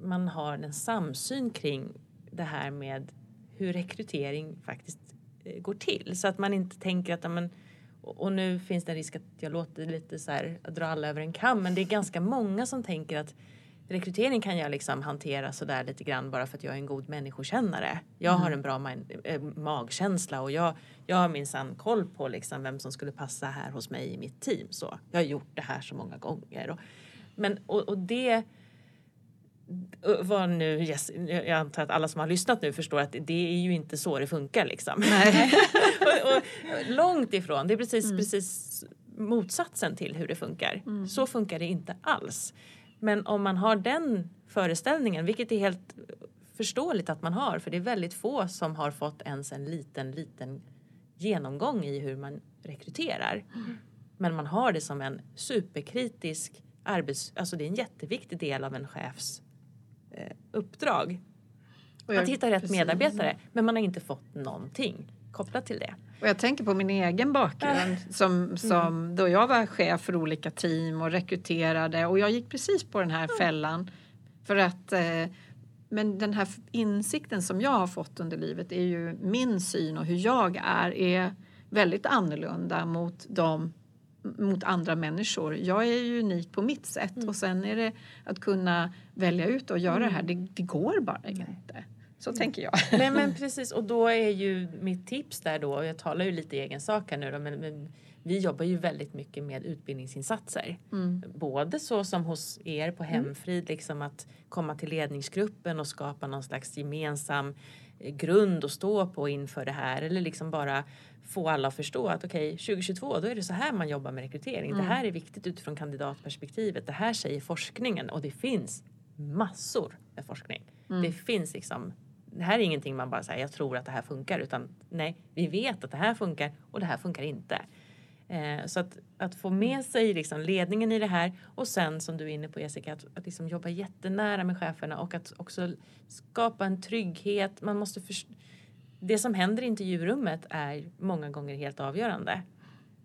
man har en samsyn kring det här med hur rekrytering faktiskt eh, går till. Så att man inte tänker att men, och nu finns det en risk att jag låter lite så här, att dra alla över en kam, men det är ganska många som tänker att rekrytering kan jag liksom hantera sådär lite grann bara för att jag är en god människokännare. Jag mm. har en bra äh, magkänsla och jag, jag har minsann koll på liksom vem som skulle passa här hos mig i mitt team. Så jag har gjort det här så många gånger. Och, men, och, och det vad nu, yes, jag antar att alla som har lyssnat nu förstår att det är ju inte så det funkar liksom. [laughs] och, [laughs] och, långt ifrån, det är precis, mm. precis motsatsen till hur det funkar. Mm. Så funkar det inte alls. Men om man har den föreställningen, vilket är helt förståeligt att man har för det är väldigt få som har fått ens en liten, liten genomgång i hur man rekryterar. Mm. Men man har det som en superkritisk arbets... Alltså det är en jätteviktig del av en chefs eh, uppdrag. Att hitta rätt precis. medarbetare. Men man har inte fått någonting kopplat till det. Och jag tänker på min egen bakgrund äh. som, som mm. då jag var chef för olika team och rekryterade och jag gick precis på den här mm. fällan. För att eh, men den här insikten som jag har fått under livet är ju min syn och hur jag är är väldigt annorlunda mot de mot andra människor. Jag är ju unik på mitt sätt mm. och sen är det att kunna välja ut och göra mm. det här. Mm. Det, det, går bara inte. Så mm. tänker jag. Nej men [laughs] precis och då är ju mitt tips där då, jag talar ju lite i egen sak här nu då, men, men vi jobbar ju väldigt mycket med utbildningsinsatser. Mm. Både så som hos er på mm. Hemfrid, liksom att komma till ledningsgruppen och skapa någon slags gemensam eh, grund att stå på inför det här eller liksom bara få alla att förstå att okej, okay, 2022 då är det så här man jobbar med rekrytering. Mm. Det här är viktigt utifrån kandidatperspektivet. Det här säger forskningen och det finns massor med forskning. Mm. Det finns liksom det här är ingenting man bara säger jag tror att det här funkar utan nej, vi vet att det här funkar och det här funkar inte. Eh, så att, att få med sig liksom ledningen i det här och sen som du är inne på Jessica att, att liksom jobba jättenära med cheferna och att också skapa en trygghet. Man måste det som händer i intervjurummet är många gånger helt avgörande.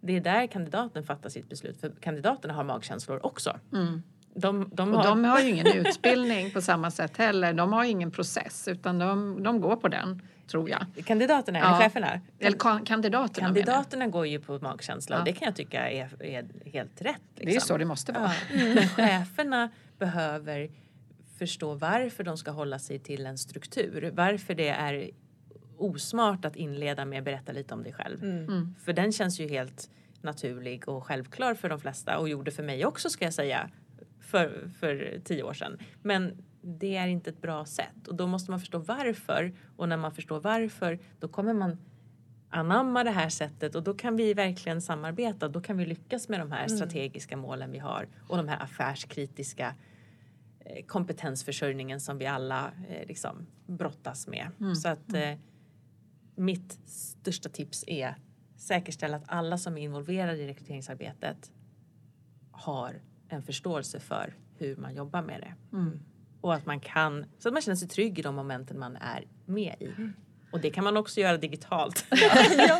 Det är där kandidaten fattar sitt beslut för kandidaterna har magkänslor också. Mm. De, de, har... de har ju ingen utbildning på samma sätt heller. De har ingen process utan de, de går på den tror jag. Kandidaterna, eller cheferna? Eller kandidaterna Kandidaterna går ju på magkänsla ja. och det kan jag tycka är, är helt rätt. Liksom. Det är liksom. så det måste vara. Ja. Mm. Cheferna behöver förstå varför de ska hålla sig till en struktur. Varför det är osmart att inleda med att berätta lite om dig själv. Mm. mm. För den känns ju helt naturlig och självklar för de flesta och gjorde för mig också ska jag säga för, för tio år sedan. Men det är inte ett bra sätt och då måste man förstå varför och när man förstår varför då kommer man anamma det här sättet och då kan vi verkligen samarbeta. Då kan vi lyckas med de här mm. strategiska målen vi har och de här affärskritiska eh, kompetensförsörjningen som vi alla eh, liksom brottas med. Mm. Så att mm. eh, mitt största tips är säkerställa att alla som är involverade i rekryteringsarbetet har en förståelse för hur man jobbar med det. Mm. Och att man kan, så att man känner sig trygg i de momenten man är med i. Mm. Och det kan man också göra digitalt. [laughs] ja,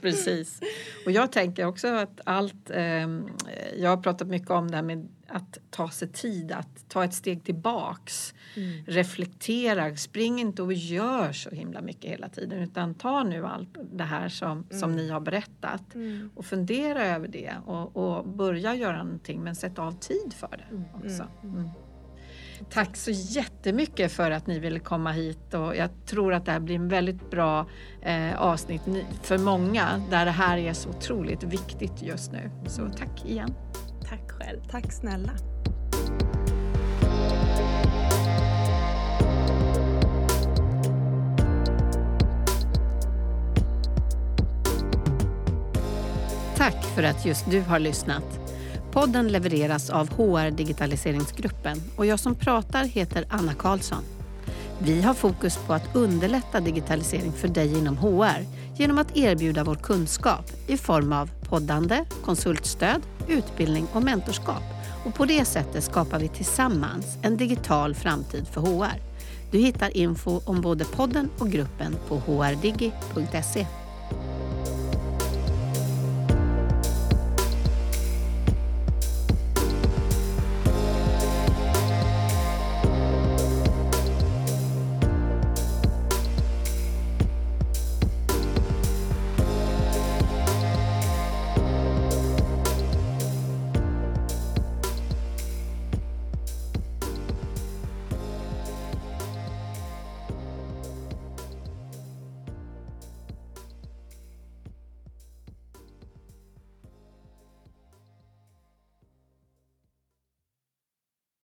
precis. Och jag tänker också att allt, eh, jag har pratat mycket om det här med att ta sig tid, att ta ett steg tillbaks. Mm. Reflektera, spring inte och gör så himla mycket hela tiden utan ta nu allt det här som, mm. som ni har berättat mm. och fundera över det och, och, börja göra någonting men sätt av tid för det mm. också. Mm. Mm. Tack så jättemycket för att ni ville komma hit och jag tror att det här blir en väldigt bra eh, avsnitt för många där det här är så otroligt viktigt just nu. Så tack igen. Tack själv. Tack snälla. Tack för att just du har lyssnat. Podden levereras av HR Digitaliseringsgruppen och jag som pratar heter Anna Karlsson. Vi har fokus på att underlätta digitalisering för dig inom HR genom att erbjuda vår kunskap i form av poddande, konsultstöd, utbildning och mentorskap. Och på det sättet skapar vi tillsammans en digital framtid för HR. Du hittar info om både podden och gruppen på hrdigi.se.